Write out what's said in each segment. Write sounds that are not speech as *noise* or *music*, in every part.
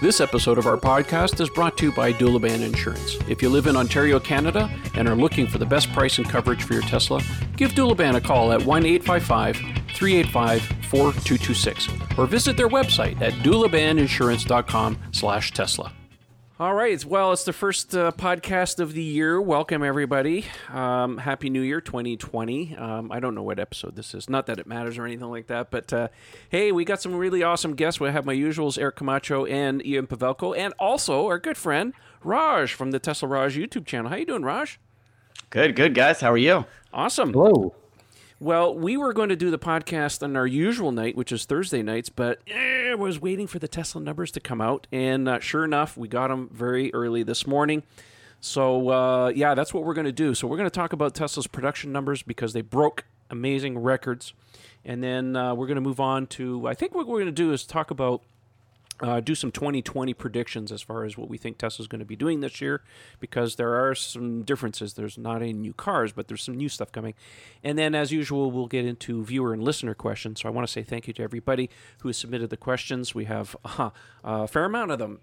This episode of our podcast is brought to you by Doulaban Insurance. If you live in Ontario, Canada, and are looking for the best price and coverage for your Tesla, give Doulaban a call at 1 855 385 4226 or visit their website at doulabaninsurance.com slash Tesla. All right. Well, it's the first uh, podcast of the year. Welcome, everybody. Um, Happy New Year 2020. Um, I don't know what episode this is. Not that it matters or anything like that. But uh, hey, we got some really awesome guests. We have my usuals, Eric Camacho and Ian Pavelko, and also our good friend, Raj from the Tesla Raj YouTube channel. How you doing, Raj? Good, good, guys. How are you? Awesome. Hello. Well, we were going to do the podcast on our usual night, which is Thursday nights, but eh, I was waiting for the Tesla numbers to come out, and uh, sure enough, we got them very early this morning. So uh, yeah, that's what we're going to do. So we're going to talk about Tesla's production numbers because they broke amazing records, and then uh, we're going to move on to. I think what we're going to do is talk about uh, do some 2020 predictions as far as what we think Tesla's going to be doing this year, because there are some differences. There's not any new cars, but there's some new stuff coming. And then, as usual, we'll get into viewer and listener questions. So I want to say thank you to everybody who has submitted the questions. We have *laughs* uh, a fair amount of them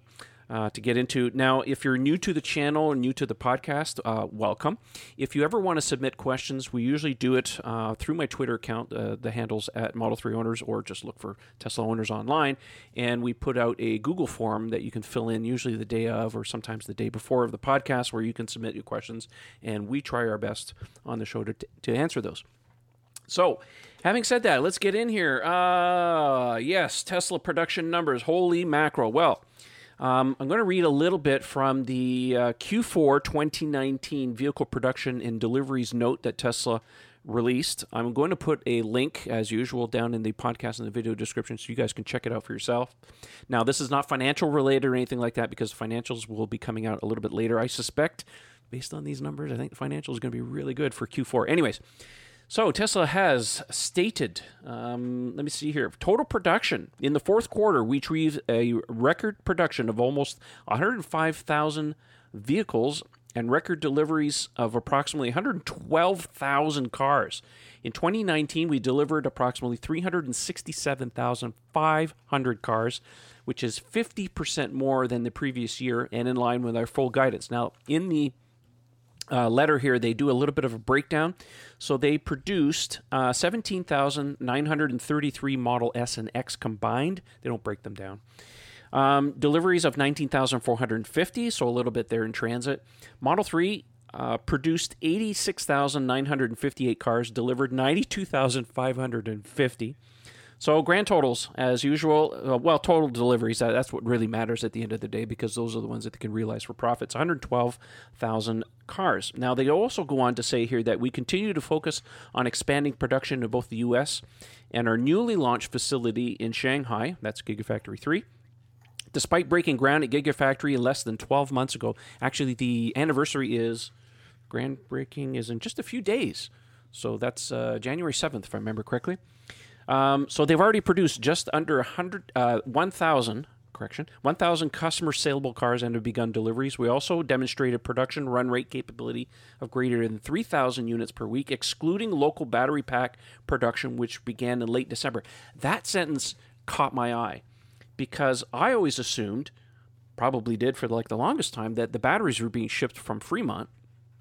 uh, to get into. Now, if you're new to the channel or new to the podcast, uh, welcome. If you ever want to submit questions, we usually do it uh, through my Twitter account, uh, the handles at Model 3 Owners, or just look for Tesla Owners online. And we put out a Google form that you can fill in usually the day of or sometimes the day before of the podcast where you can submit your questions. And we try our best on the show to, to answer those. So, having said that, let's get in here. Uh, yes, Tesla production numbers. Holy mackerel. Well, um, I'm going to read a little bit from the uh, Q4 2019 vehicle production and deliveries note that Tesla released. I'm going to put a link, as usual, down in the podcast and the video description so you guys can check it out for yourself. Now, this is not financial related or anything like that because financials will be coming out a little bit later. I suspect, based on these numbers, I think the financials is going to be really good for Q4. Anyways, so Tesla has stated, um, let me see here, total production in the fourth quarter, we achieved a record production of almost 105,000 vehicles and record deliveries of approximately 112,000 cars. In 2019, we delivered approximately 367,500 cars, which is 50% more than the previous year and in line with our full guidance. Now, in the uh, letter here, they do a little bit of a breakdown. So they produced uh, 17,933 Model S and X combined. They don't break them down. Um, deliveries of 19,450, so a little bit there in transit. Model 3 uh, produced 86,958 cars, delivered 92,550. So grand totals, as usual, uh, well, total deliveries. That, that's what really matters at the end of the day because those are the ones that they can realize for profits. 112,000 cars. Now they also go on to say here that we continue to focus on expanding production in both the U.S. and our newly launched facility in Shanghai. That's Gigafactory Three. Despite breaking ground at Gigafactory less than 12 months ago, actually the anniversary is groundbreaking is in just a few days. So that's uh, January 7th, if I remember correctly. Um, so they've already produced just under 100, uh, 1,000 correction, 1,000 customer saleable cars and have begun deliveries. We also demonstrated production run rate capability of greater than 3,000 units per week, excluding local battery pack production, which began in late December. That sentence caught my eye because I always assumed, probably did for like the longest time, that the batteries were being shipped from Fremont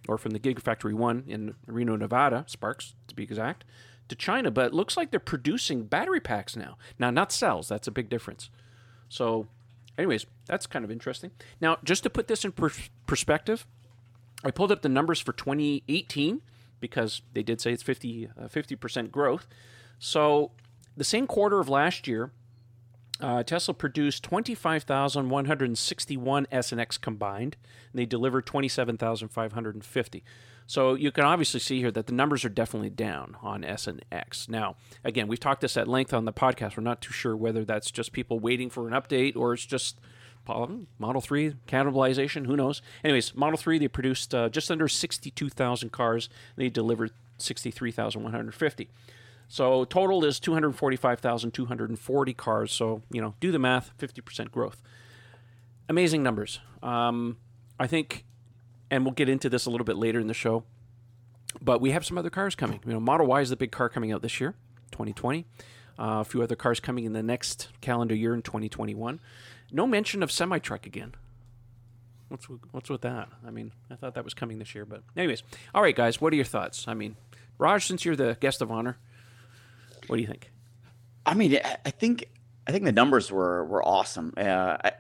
or from the Gigafactory 1 in Reno, Nevada, Sparks to be exact to China, but it looks like they're producing battery packs now. Now, not cells, that's a big difference. So, anyways, that's kind of interesting. Now, just to put this in per- perspective, I pulled up the numbers for 2018 because they did say it's 50, uh, 50% growth. So, the same quarter of last year, uh, Tesla produced 25,161 S and X combined, and they delivered 27,550. So you can obviously see here that the numbers are definitely down on S and X. Now, again, we've talked this at length on the podcast. We're not too sure whether that's just people waiting for an update or it's just Model 3 cannibalization. Who knows? Anyways, Model 3, they produced uh, just under 62,000 cars. They delivered 63,150. So total is 245,240 cars. So, you know, do the math, 50% growth. Amazing numbers. Um, I think and we'll get into this a little bit later in the show. But we have some other cars coming. You know, Model Y is the big car coming out this year, 2020. Uh, a few other cars coming in the next calendar year in 2021. No mention of semi truck again. What's with, what's with that? I mean, I thought that was coming this year, but anyways, all right, guys, what are your thoughts? I mean, Raj, since you're the guest of honor, what do you think? I mean, I think I think the numbers were were awesome. Uh, I,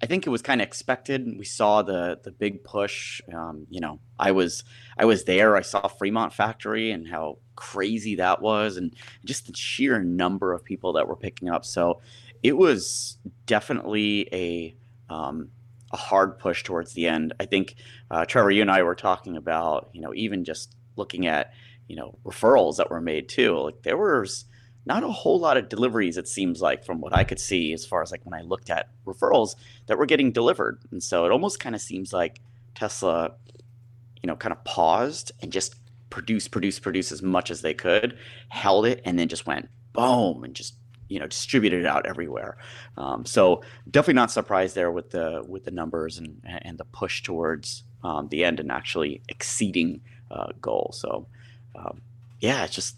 I think it was kind of expected. We saw the the big push. Um, you know, I was I was there. I saw Fremont Factory and how crazy that was, and just the sheer number of people that were picking up. So it was definitely a um, a hard push towards the end. I think uh, Trevor, you and I were talking about you know even just looking at you know referrals that were made too. Like there was not a whole lot of deliveries it seems like from what i could see as far as like when i looked at referrals that were getting delivered. And so it almost kind of seems like tesla you know kind of paused and just produce produce produce as much as they could held it and then just went boom and just you know distributed it out everywhere. Um, so definitely not surprised there with the with the numbers and and the push towards um, the end and actually exceeding uh, goal. So um, yeah it's just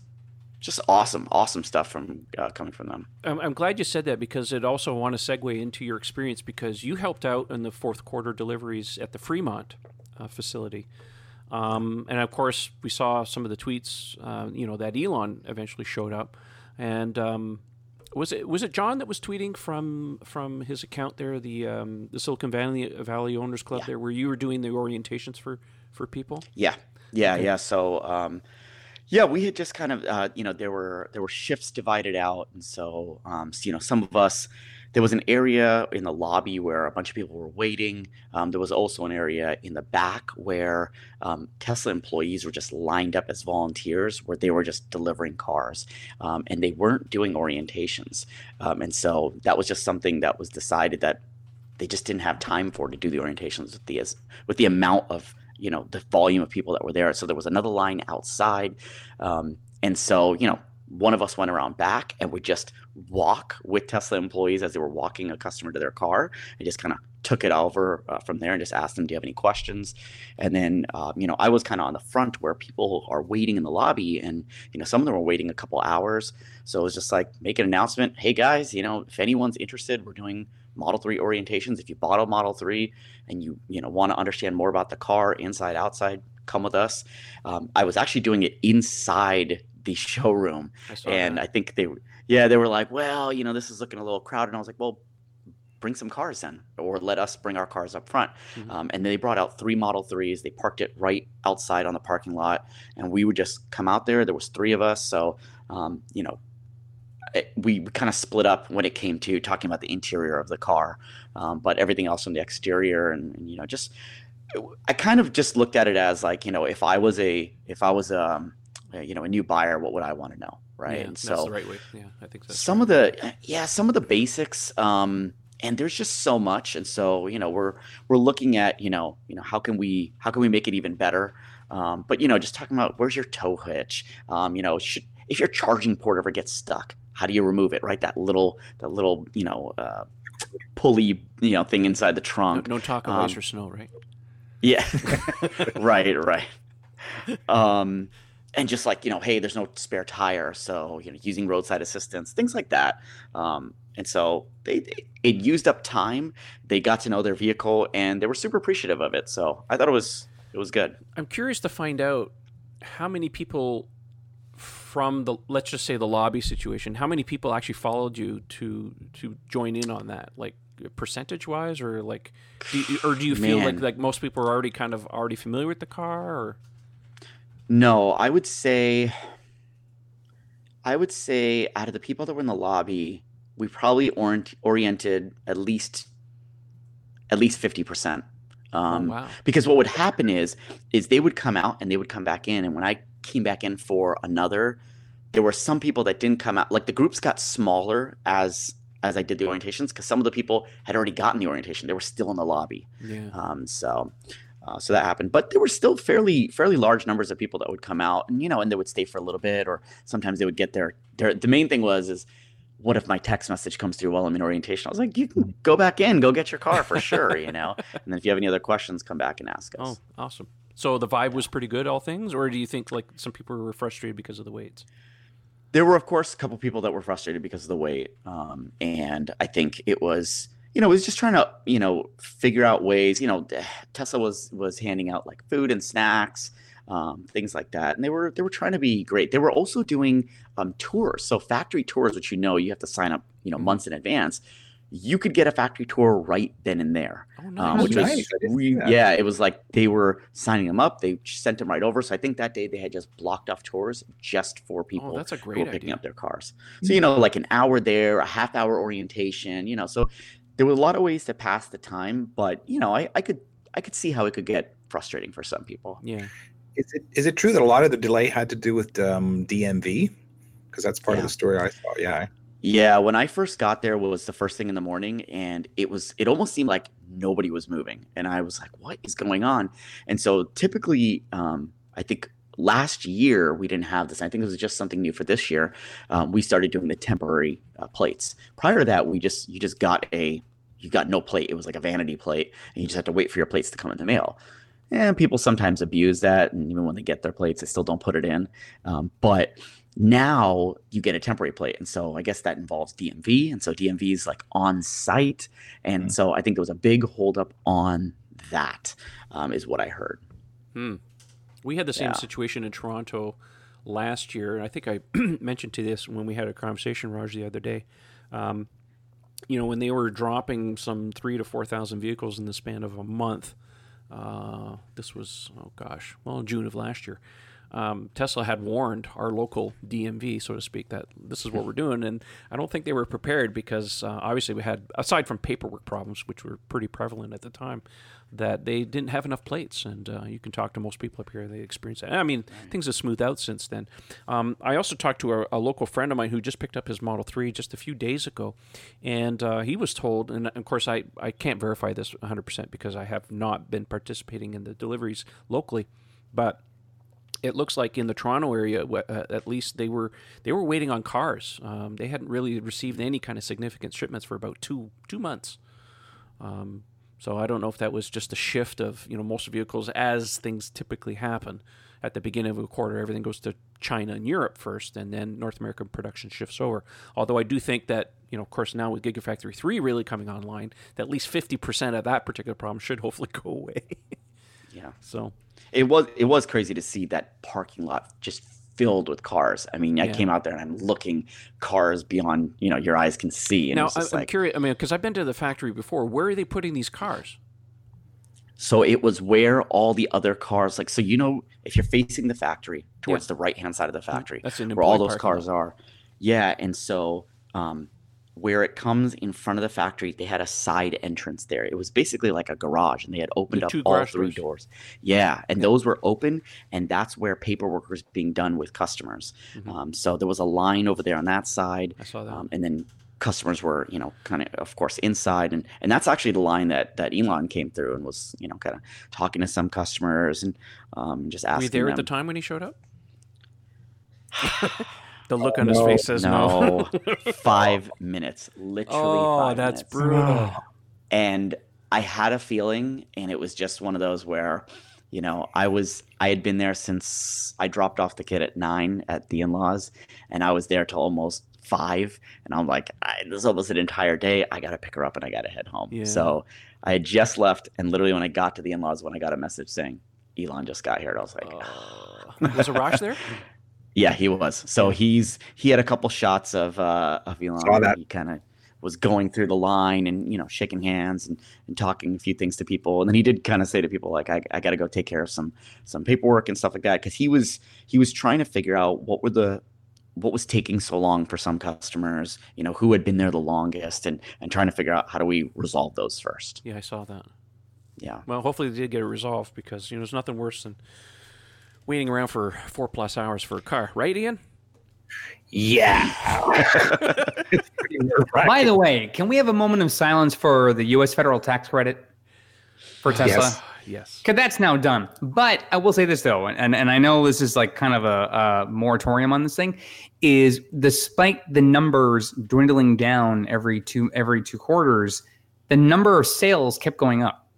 just awesome, awesome stuff from uh, coming from them. I'm, I'm, glad you said that because it also want to segue into your experience because you helped out in the fourth quarter deliveries at the Fremont uh, facility, um, and of course we saw some of the tweets. Uh, you know that Elon eventually showed up, and um, was it was it John that was tweeting from from his account there, the um, the Silicon Valley Valley Owners Club yeah. there, where you were doing the orientations for for people? Yeah, yeah, okay. yeah. So um, yeah, we had just kind of, uh, you know, there were there were shifts divided out, and so, um, so, you know, some of us, there was an area in the lobby where a bunch of people were waiting. Um, there was also an area in the back where um, Tesla employees were just lined up as volunteers, where they were just delivering cars, um, and they weren't doing orientations, um, and so that was just something that was decided that they just didn't have time for to do the orientations with the with the amount of you know the volume of people that were there. So there was another line outside, um, and so you know one of us went around back and would just walk with Tesla employees as they were walking a customer to their car and just kind of took it over uh, from there and just asked them, "Do you have any questions?" And then, um, you know, I was kind of on the front where people are waiting in the lobby, and you know, some of them were waiting a couple hours. So it was just like make an announcement, "Hey guys, you know, if anyone's interested, we're doing Model 3 orientations. If you bought a Model 3 and you you know want to understand more about the car inside outside, come with us. Um, I was actually doing it inside the *laughs* showroom, I and that. I think they yeah they were like, well, you know, this is looking a little crowded, and I was like, well. Bring some cars in, or let us bring our cars up front. Mm-hmm. Um, and they brought out three Model Threes. They parked it right outside on the parking lot, and we would just come out there. There was three of us, so um, you know, we kind of split up when it came to talking about the interior of the car, um, but everything else on the exterior and, and, you know just I kind of just looked at it as like you know if I was a if I was um you know a new buyer what would I want to know right? Yeah, and so that's the right way. Yeah I think so some right. of the yeah some of the basics um and there's just so much and so you know we're we're looking at you know you know how can we how can we make it even better? Um, but you know just talking about where's your tow hitch? Um, you know should, if your charging port ever gets stuck how do you remove it right? That little that little you know uh, pulley you know thing inside the trunk. no, no talk of um, ice or snow right? yeah. *laughs* Right *laughs* right. Um and just like you know hey there's no spare tire so you know using roadside assistance things like that. Um and so they, they it used up time. They got to know their vehicle and they were super appreciative of it. So i thought it was it was good. I'm curious to find out how many people from the let's just say the lobby situation, how many people actually followed you to to join in on that? Like percentage wise, or like, do you, or do you feel Man. like like most people are already kind of already familiar with the car? Or no, I would say, I would say out of the people that were in the lobby, we probably orient, oriented at least at least fifty percent. Oh, um, oh, wow. Because what would happen is is they would come out and they would come back in, and when I came back in for another, there were some people that didn't come out. Like the groups got smaller as as I did the orientations because some of the people had already gotten the orientation. They were still in the lobby. Yeah. Um, so. Uh, so that happened, but there were still fairly fairly large numbers of people that would come out, and you know, and they would stay for a little bit, or sometimes they would get there. The main thing was is what if my text message comes through while I'm in orientation? I was like, you can go back in, go get your car for *laughs* sure, you know. And then if you have any other questions, come back and ask us. Oh, awesome. So the vibe was pretty good, all things, or do you think like some people were frustrated because of the waits? there were of course a couple people that were frustrated because of the wait, um, and I think it was you know it was just trying to you know figure out ways. You know, *sighs* Tesla was was handing out like food and snacks. Um, things like that, and they were they were trying to be great. They were also doing um, tours, so factory tours, which you know you have to sign up, you know, Mhm. months in advance. You could get a factory tour right then and there Oh, um, which Nice. was I re- see yeah, it was like they were signing them up. They sent them right over. So I think that day they had just blocked off tours just for people oh, that's a who great were picking idea. up their cars. So you know, like an hour there, a half hour orientation. You know, so there were a lot of ways to pass the time. But you know, I, I could I could see how it could get frustrating for some people. Yeah. Is it is it true that a lot of the delay had to do with um, DMV? Because that's part Yeah. of the story I saw. Yeah. Yeah, when I first got there was the first thing in the morning and it was it almost seemed like nobody was moving and I was like what is going on? And so typically um I think last year we didn't have this. I think it was just something new for this year. Um, we started doing the temporary uh, plates. Prior to that, we just you just got a you got no plate. It was like a vanity plate and you just had to wait for your plates to come in the mail. And people sometimes abuse that and even when they get their plates they still don't put it in. Um, but now you get a temporary plate and so i guess that involves dmv and so dmv is like on site and Mm. so i think there was a big holdup on that um, is what i heard Hmm. We had the same Yeah. situation in Toronto last year, and I think I *clears throat* mentioned to this when we had a conversation, Raj, the other day. Um, you know, when they were dropping some three to four thousand vehicles in the span of a month. Uh, this was oh gosh, well, June of last year. Um, Tesla had warned our local DMV, so to speak, that this is what we're doing, and I don't think they were prepared because uh, obviously we had, aside from paperwork problems, which were pretty prevalent at the time, that they didn't have enough plates. And uh, you can talk to most people up here; they experience that. I mean, things have smoothed out since then. Um, I also talked to a, a local friend of mine who just picked up his Model Three just a few days ago, and uh, he was told, and of course I I can't verify this 100 percent because I have not been participating in the deliveries locally, but it looks like in the Toronto area, uh, at least they were they were waiting on cars. Um, they hadn't really received any kind of significant shipments for about two two months. Um, so I don't know if that was just a shift of you know most vehicles as things typically happen at the beginning of a quarter. Everything goes to China and Europe first, and then North American production shifts over. Although I do think that you know, of course, now with Gigafactory three really coming online, that at least fifty percent of that particular problem should *laughs* hopefully go away. yeah so it was it was crazy to see that parking lot just filled with cars i mean i came out there and i'm looking cars beyond you know your eyes can see and now was I- just I'm like curious. I mean, because I've been to the factory before. Where are they putting these cars? So it was where all the other cars, like, so you know, if you're facing the factory towards the right hand side of the factory, That's where all those cars are, yeah. And so, um, where it comes in front of the factory, they had a side entrance there. It was basically like a garage, and they had opened The up all three doors. doors. Yeah, and those were open, and that's where paperwork was being done with customers. Mhm. Um, so there was a line over there on that side, I saw that. um, and then customers were you know kind of of course inside and and that's actually the line that that elon came through and was you know kind of talking to some customers and um just Were asking you there them at the time when he showed up? *sighs* *laughs* the look on his face says no. no *laughs* five minutes literally oh, that's minutes. brutal. and i had a feeling and it was just one of those where you know i was i had been there since i dropped off the kid at nine at the in-laws and i was there till almost five and i'm like I, this is almost an entire day i gotta pick her up and i gotta head home Yeah. so i had just left and literally when i got to the in-laws when i got a message saying elon just got here and i was like Uh, was Arash there? *laughs* yeah, he was. So he's he had a couple shots of uh of Elon. Saw that. He kind of was going through the line and you know shaking hands and, and talking a few things to people. And then he did kind of say to people like, I, I got to go take care of some some paperwork and stuff like that because he was he was trying to figure out what were the what was taking so long for some customers. You know who had been there the longest and and trying to figure out how do we resolve those first. Yeah, I saw that. Yeah. Well, hopefully they did get it resolved because you know there's nothing worse than waiting around for four plus hours for a car, right, Ian? Yeah. It's. *laughs* By the way, can we have a moment of silence for the U.S. federal tax credit for Tesla? Yes. Uh, yes. Because that's now done. But I will say this though, and, and I know this is like kind of a, a moratorium on this thing, is despite the numbers dwindling down every two every two quarters, the number of sales kept going up.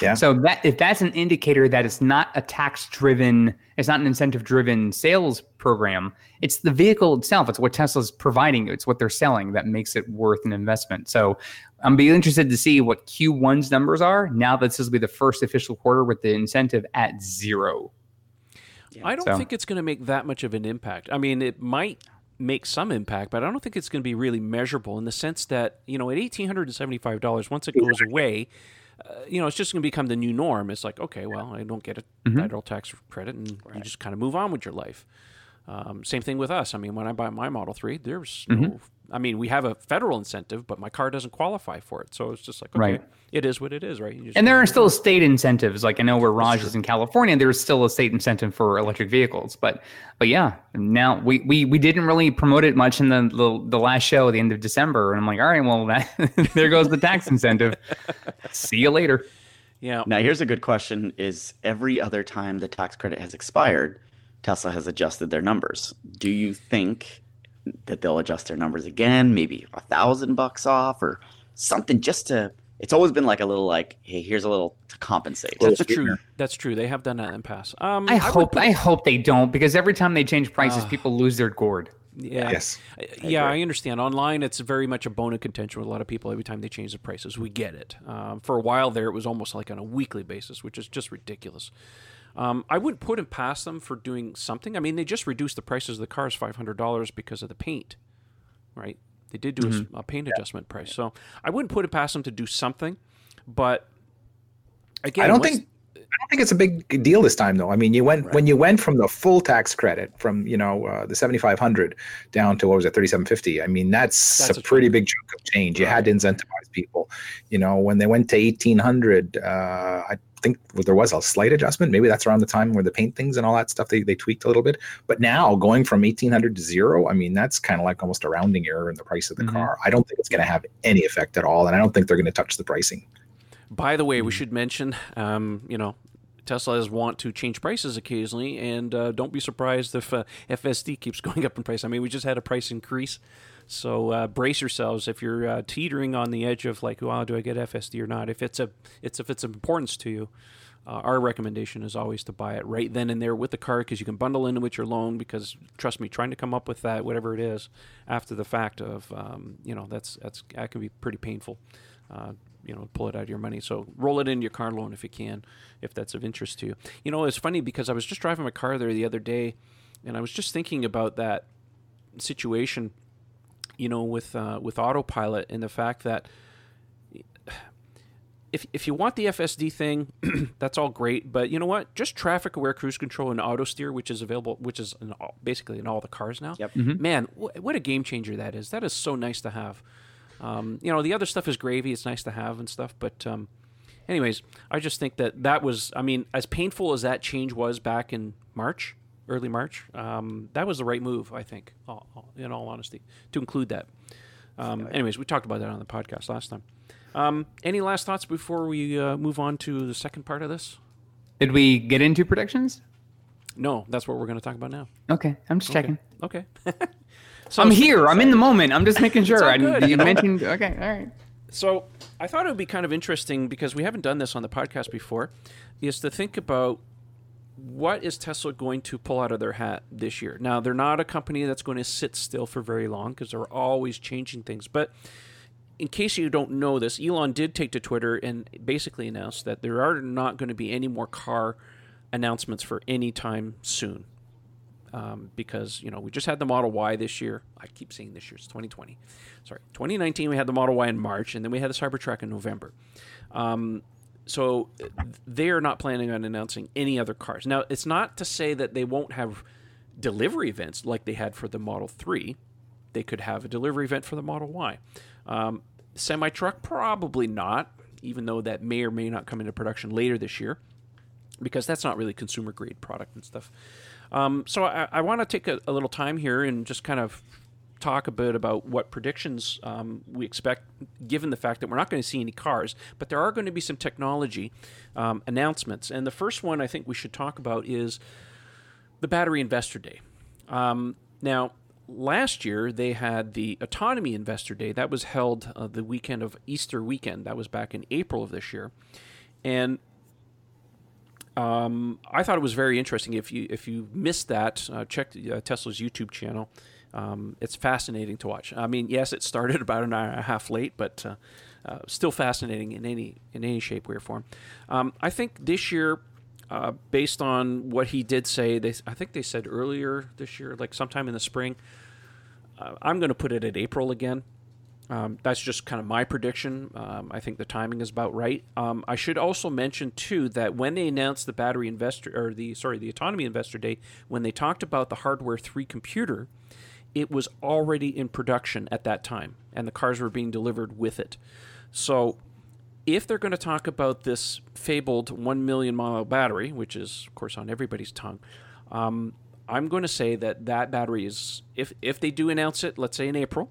Yeah. So that if that's an indicator that it's not a tax driven, it's not an incentive driven sales program. It's the vehicle itself. It's what Tesla's providing. It's what they're selling that makes it worth an investment. So I'm be interested to see what Q1's numbers are now that this will be the first official quarter with the incentive at zero. I don't So- think it's going to make that much of an impact. I mean, it might make some impact, but I don't think it's going to be really measurable in the sense that you know, at eighteen hundred and seventy-five dollars, once it goes away, uh, you know, it's just going to become the new norm. It's like, okay, well, I don't get a Mm-hmm. federal tax credit, and you just kind of move on with your life. Um, same thing with us. I mean, when I buy my Model Three, there's Mm-hmm. no. I mean, we have a federal incentive, but my car doesn't qualify for it. So it's just like, okay, Right. it is what it is, right? And there are still on. state incentives. Like I know where Raj is in California, there's still a state incentive for electric vehicles. But but yeah, now we we, we didn't really promote it much in the, the the last show at the end of December. And I'm like, all right, well that *laughs* there goes the tax incentive. See you later. yeah. Now, here's a good question: Is every other time the tax credit has expired, Tesla has adjusted their numbers? Do you think that they'll adjust their numbers again? Maybe a thousand bucks off or something, just to? It's always been like a little like, hey, here's a little to compensate. Little That's true. That's true. They have done that in the past. Um, I, would hope put- I hope they don't because every time they change prices, people lose their gourd. Yeah. Yes. Uh, Yeah, I understand. Online, it's very much a bone of contention with a lot of people every time they change the prices. We get it. Um, for a while there, it was almost like on a weekly basis, which is just ridiculous. Um, I wouldn't put it past them for doing something. I mean, they just reduced the prices of the cars five hundred dollars because of the paint, right? They did do a paint adjustment price, so I wouldn't put it past them to do something. But again, I don't think I don't think it's a big deal this time, though. I mean, you went when you went from the full tax credit from you know uh, the seventy five hundred down to what was it thirty seven fifty. I mean, that's, That's a, a pretty big chunk of change. You had to incentivize people. You know, when they went to eighteen hundred, uh, I think there was a slight adjustment. Maybe that's around the time where the paint things and all that stuff they, they tweaked a little bit. But now going from eighteen hundred to zero, I mean, that's kind of like almost a rounding error in the price of the Mhm. car. I don't think it's going to have any effect at all, and I don't think they're going to touch the pricing. By the way, Mm-hmm. we should mention, um, you know, Teslas want to change prices occasionally, and uh, don't be surprised if uh, FSD keeps *laughs* going up in price. I mean, we just had a price increase, so uh, brace yourselves if you're uh, teetering on the edge of like, well, do I get FSD or not? If it's a, it's if it's of importance to you. Uh, our recommendation is always to buy it right then and there with the car because you can bundle in with your loan. Because trust me, trying to come up with that, whatever it is, after the fact of, um, you know, that's that's that can be pretty painful. Uh, you know, pull it out of your money. So roll it into your car loan if you can, if that's of interest to you. You know, it's funny because I was just driving my car there the other day, and I was just thinking about that situation. You know, with uh, with autopilot and the fact that if, if you want the FSD thing, *clears throat* that's all great. But you know what? Just traffic aware cruise control and auto steer, which is available, which is in all, basically in all the cars now. Yep. Man, wh- what a game changer that is. That is so nice to have. Um, you know, the other stuff is gravy. It's nice to have and stuff. But, um, anyways, I just think that that was, I mean, as painful as that change was back in March, early March, um, that was the right move, I think, all- all- in all honesty, to include that. Um, anyways, we talked about that on the podcast last time. Um, any last thoughts before we uh, move on to the second part of this? Did we get into predictions? No, that's what we're going to talk about now. Okay, I'm just checking. Okay. *laughs* so, I'm here. I'm in the moment. I'm just making *laughs* sure. I, good, you you know? mentioned. Okay, all right. So I thought it would be kind of interesting because we haven't done this on the podcast before, is to think about what is Tesla going to pull out of their hat this year. Now they're not a company that's going to sit still for very long because they're always changing things. But in case you don't know this, Elon did take to Twitter and basically announced that there are not going to be any more car announcements for any time soon. Um, because you know we just had the Model Y this year. I keep saying this year; it's 2020. Sorry, 2019. We had the Model Y in March, and then we had the Cybertruck in November. Um, so they are not planning on announcing any other cars. Now, it's not to say that they won't have delivery events like they had for the Model 3. They could have a delivery event for the Model Y. Um, Semi truck, probably not, even though that may or may not come into production later this year, because that's not really consumer grade product and stuff. Um, so I, I want to take a, a little time here and just kind of talk a bit about what predictions um, we expect, given the fact that we're not going to see any cars, but there are going to be some technology um, announcements. And the first one I think we should talk about is the Battery Investor Day. Um, now, last year they had the Autonomy Investor Day. That was held uh, the weekend of Easter weekend. That was back in April of this year. And Um, I thought it was very interesting. If you if you missed that, uh, check uh, Tesla's YouTube channel. Um, it's fascinating to watch. I mean, yes, it started *laughs* about an hour and a half late, but uh, uh, still fascinating in any in any shape, way, or form. Um, I think this year, uh, based on what he did say, they I think they said earlier this year, like sometime in the spring. Uh, I'm going to put it at April again. Um, that's just kind of my prediction. Um, I think the timing is about right. Um, I should also mention too that when they announced the battery investor or the sorry the autonomy investor day, when they talked about the hardware three computer, it was already in production at that time, and the cars were being delivered with it. So, if they're going to talk about this fabled one million mile battery, which is of course on everybody's tongue, um, I'm going to say that that battery is if if they do announce it, let's say in April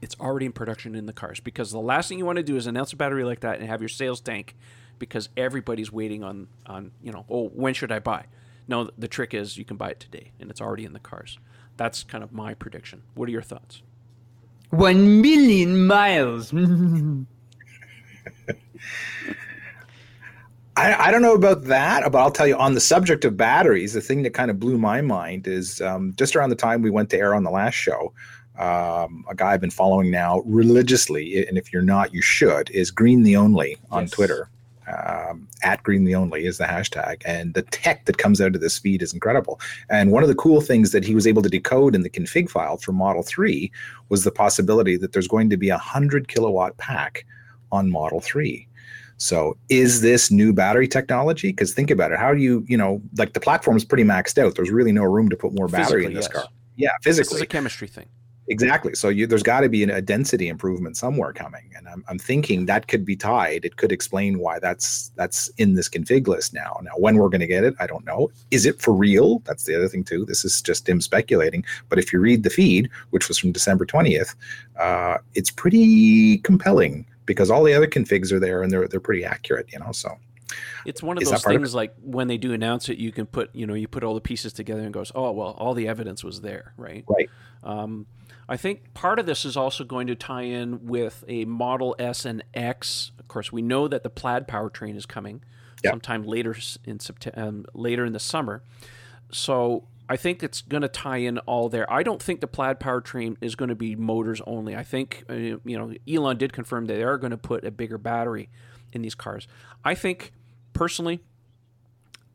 it's already in production in the cars because the last thing you want to do is announce a battery like that and have your sales tank because everybody's waiting on on you know oh when should I buy? No, the trick is you can buy it today and it's already in the cars. That's kind of my prediction. What are your thoughts? One million miles. *laughs* I, I, don't know about that, but I'll tell you on the subject of batteries, the thing that kind of blew my mind is um, just around the time we went to air on the last show, um, a guy I've been following now religiously, and if you're not, you should, is Green the Only on yes. Twitter. Um, at Green the Only is the hashtag, and the tech that comes out of this feed is incredible. And one of the cool things that he was able to decode in the config file for Model 3 was the possibility that there's going to be a 100 kilowatt pack on Model 3. So is this new battery technology? Because think about it. How do you, you know, like the platform is pretty maxed out. There's really no room to put more battery in this yes. car. Yeah, physically. This is a chemistry thing. Exactly. So you, there's got to be a density improvement somewhere coming, and I'm, I'm thinking that could be tied. It could explain why that's that's in this config list now. Now, when we're going to get it, I don't know. Is it for real? That's the other thing too. This is just him speculating. But if you read the feed, which was from December 20th, uh, it's pretty compelling because all the other configs are there and they're they're pretty accurate. You know, so it's one of those things of like when they do announce it, you can put you know you put all the pieces together and goes, oh well, all the evidence was there, right? Right. Um, I think part of this is also going to tie in with a Model S and X. Of course, we know that the Plaid powertrain is coming sometime later in September, um, later in the summer. So I think it's going to tie in all there. I don't think the Plaid powertrain is going to be motors only. I think uh, you know Elon did confirm that they are going to put a bigger battery in these cars. I think personally,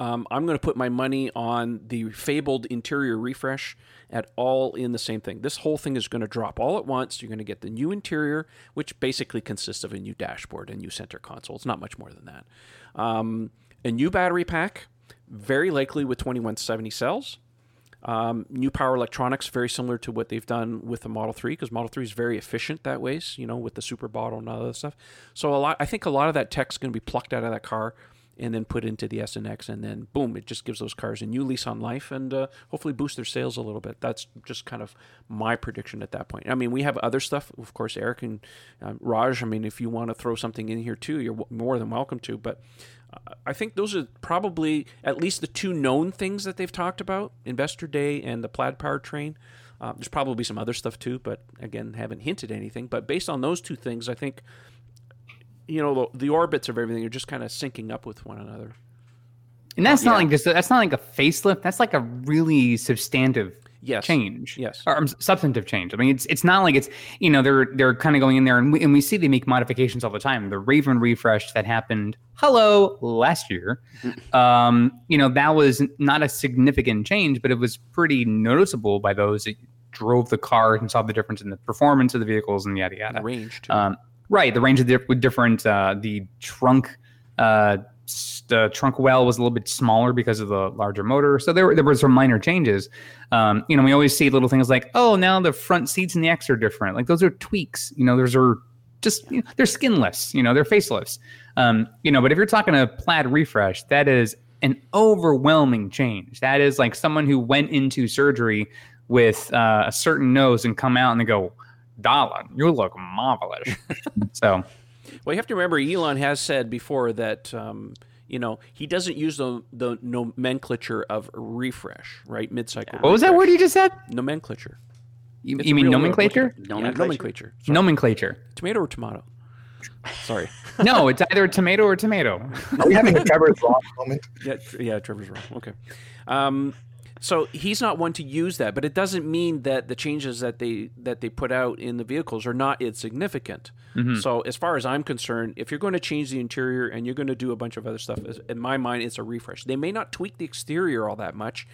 um, I'm going to put my money on the fabled interior refresh at all in the same thing. This whole thing is going to drop all at once. You're going to get the new interior, which basically consists of a new dashboard and new center console. It's not much more than that. Um, a new battery pack, very likely with 2170 cells. Um, new power electronics, very similar to what they've done with the Model 3, because Model 3 is very efficient that way, you know, with the super bottle and all that stuff. So a lot, I think a lot of that tech's going to be plucked out of that car and then put into the S and X, and then boom, it just gives those cars a new lease on life, and uh, hopefully boost their sales a little bit. That's just kind of my prediction at that point. I mean, we have other stuff, of course, Eric and uh, Raj. I mean, if you want to throw something in here too, you're more than welcome to. But uh, I think those are probably at least the two known things that they've talked about: Investor Day and the Plaid powertrain. Uh, there's probably some other stuff too, but again, haven't hinted anything. But based on those two things, I think you know the, the orbits of everything are just kind of syncing up with one another. And that's yeah. not like just that's not like a facelift. That's like a really substantive yes. change. Yes. Or um, substantive change. I mean, it's it's not like it's you know they're they're kind of going in there and we, and we see they make modifications all the time. The Raven refresh that happened hello last year, *laughs* um, you know that was not a significant change, but it was pretty noticeable by those that drove the car and saw the difference in the performance of the vehicles and yada yada. range. Um, Right, the range of with different. Uh, the trunk, uh, the trunk well was a little bit smaller because of the larger motor. So there, there were some minor changes. Um, you know, we always see little things like, oh, now the front seats in the X are different. Like those are tweaks. You know, those are just you know, they're skinless. You know, they're facelifts. Um, you know, but if you're talking a plaid refresh, that is an overwhelming change. That is like someone who went into surgery with uh, a certain nose and come out and they go, darling, you look marvelous. *laughs* so, well, you have to remember, Elon has said before that. Um, you know, he doesn't use the the nomenclature of refresh, right? Mid cycle. What was that word you just said? Nomenclature. You, you mean nomenclature? nomenclature? Yeah, nomenclature. Nomenclature. Tomato or tomato? Sorry. *laughs* no, it's either tomato or tomato. Are we having a Trevor's wrong moment? *laughs* Yeah, yeah, Trevor's wrong. Okay. Um, so he's not one to use that, but it doesn't mean that the changes that they that they put out in the vehicles are not insignificant. So as far as I'm concerned, if you're going to change the interior and you're going to do a bunch of other stuff, in my mind, it's a refresh. They may not tweak the exterior all that much.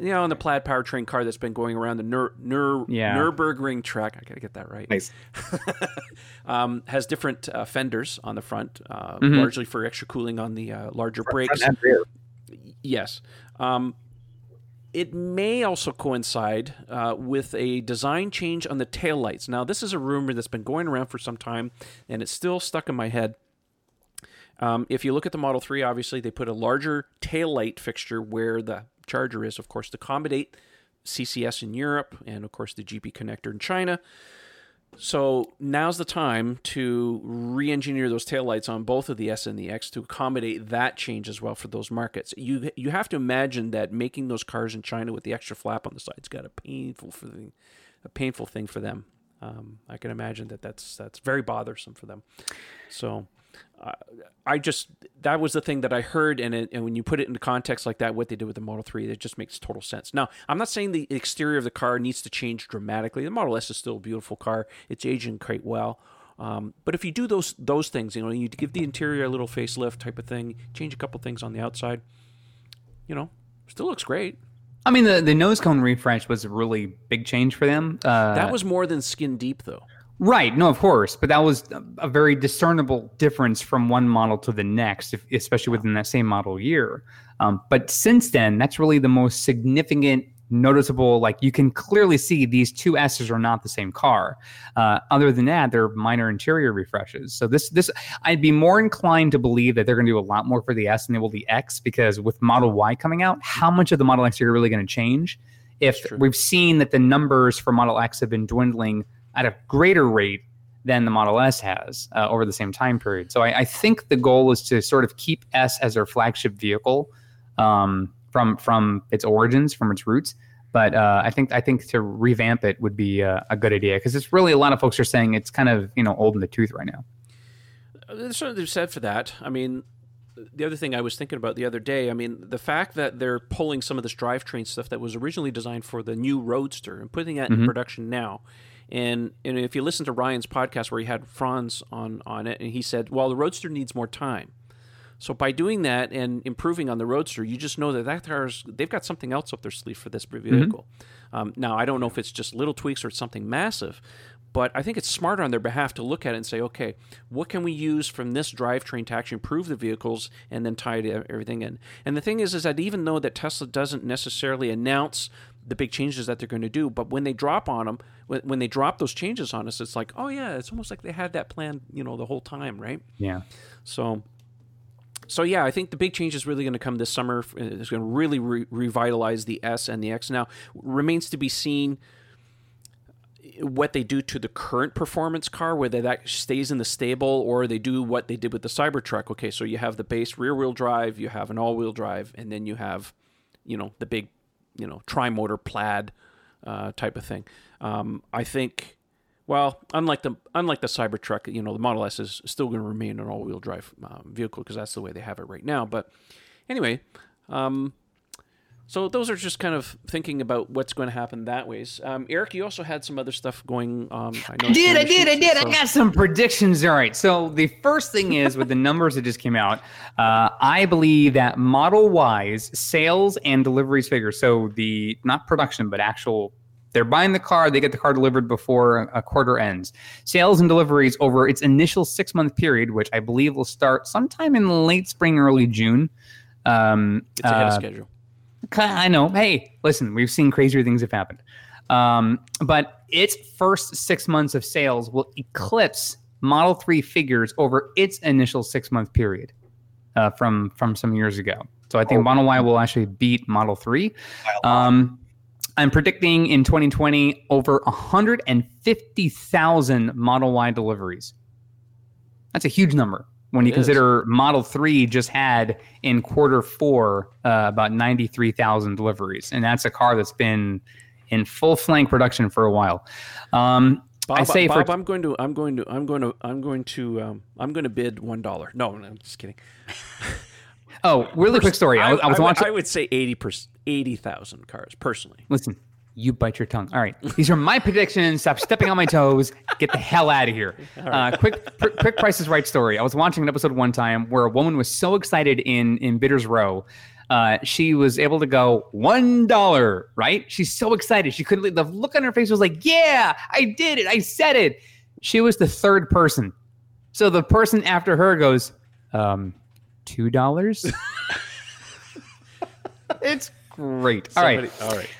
You know, on the plaid powertrain car that's been going around the Nur, Nur, Yeah. Nürburgring track, I gotta get that right Nice. *laughs* um, has different uh, fenders on the front, uh, Mhm. largely for extra cooling on the uh, larger brakes. Front. Yes. Um, it may also coincide uh, with a design change on the taillights. Now, this is a rumor that's been going around for some time, and it's still stuck in my head. Um, if you look at the Model 3, obviously, they put a larger taillight fixture where the charger is, of course, to accommodate CCS in Europe and, of course, the GB connector in China. So now's the time to re-engineer those taillights on both of the S and the X to accommodate that change as well for those markets. You you have to imagine that making those cars in China with the extra flap on the side's got a painful for the, a painful thing for them. Um, I can imagine that that's that's very bothersome for them. So uh, I just that was the thing that I heard, and it, and when you put it into context like that, what they did with the Model Three, it just makes total sense. Now, I'm not saying the exterior of the car needs to change dramatically. The Model S is still a beautiful car; it's aging quite well. Um, but if you do those those things, you know, you give the interior a little facelift type of thing, change a couple things on the outside, you know, still looks great. I mean, the, the nose cone refresh was a really big change for them. Uh, That was more than skin deep, though. Right. No, of course, but that was a- very discernible difference from one model to the next, if, especially within that same model year. Um, but since then, that's really the most significant, noticeable. Like you can clearly see these two S's are not the same car. Uh, other than that, they're minor interior refreshes. So this, this, I'd be more inclined to believe that they're going to do a lot more for the S than they will the X because with Model Y coming out, how much of the Model X are you really going to change? If we've seen that the numbers for Model X have been dwindling at a greater rate than the Model S has uh, over the same time period. So I, I think the goal is to sort of keep S as their flagship vehicle um, from from its origins, from its roots. But uh, I think I think to revamp it would be uh, a good idea because it's really a lot of folks are saying it's kind of you know old in the tooth right now. There's something to be said for that. I mean, the other thing I was thinking about the other day, I mean, the fact that they're pulling some of this drivetrain stuff that was originally designed for the new Roadster and putting that in production now. And and if you listen to Ryan's podcast where he had Franz on on it, and he said, well, the Roadster needs more time. So by doing that and improving on the Roadster, you just know that that car's they've got something else up their sleeve for this vehicle. Um, now I don't know if it's just little tweaks or it's something massive, but I think it's smarter on their behalf to look at it and say, okay, what can we use from this drivetrain to actually improve the vehicles and then tie everything in. And the thing is, is that even though that Tesla doesn't necessarily announce the big changes that they're going to do, but when they drop on them, when, when they drop those changes on us, it's like, oh yeah, it's almost like they had that plan, you know, the whole time, right? Yeah. So, so yeah, I think the big change is really going to come this summer. Uh, it's going to really re- revitalize the S and the X. Now, remains to be seen uh, what they do to the current performance car, whether that stays in the stable or they do what they did with the Cybertruck. Okay, so you have the base rear-wheel drive, you have an all-wheel drive, and then you have, you know, the big, you know, tri-motor plaid uh, type of thing. Um, I think. Well, unlike the unlike the Cybertruck, you know, the Model S is still going to remain an all-wheel drive um, vehicle because that's the way they have it right now. But anyway, um, so those are just kind of thinking about what's going to happen that ways. Um, Eric, you also had some other stuff going. Um, I, I did, I did, I did. I So- got some predictions. All right. So the first thing is with the *laughs* numbers that just came out, uh, I believe that Model Y's sales and deliveries figure. So the not production, but actual. They're buying the car. They get the car delivered before a quarter ends. Sales and deliveries over its initial six month period, which I believe will start sometime in late spring, early June. Um, It's ahead of uh, schedule. I know. Hey, listen, we've seen crazier things have happened. Um, but its first six months of sales will eclipse Model 3 figures over its initial six month period uh, from from some years ago. So I think Oh. Model Y will actually beat Model 3. Um, I'm predicting in 2020 over 150,000 Model Y deliveries. That's a huge number when you It is. consider Model 3 just had in quarter four uh, about 93,000 deliveries. And that's a car that's been in full flank production for a while. Um, Bob, I say Bob, for I'm going to, I'm going to, I'm going to, I'm going to, um, I'm going to bid one dollar. No, no, I'm just kidding. *laughs* oh, really quick story. I, was- I was would- watching. I would say eighty percent, eighty thousand cars personally. Listen, you bite your tongue. All right, these are my predictions. Stop stepping on my toes. Get the hell out of here. Uh, quick, pr- quick Price is Right story. I was watching an episode one time where a woman was so excited in in Bidders Row. Uh, she was able to go one dollar. Right? She's so excited. She couldn't. Leave. The look on her face was like, "Yeah, I did it. I said it." She was the third person. So the person after her goes, um, two dollars. *laughs* it's great. All right. Somebody- all right.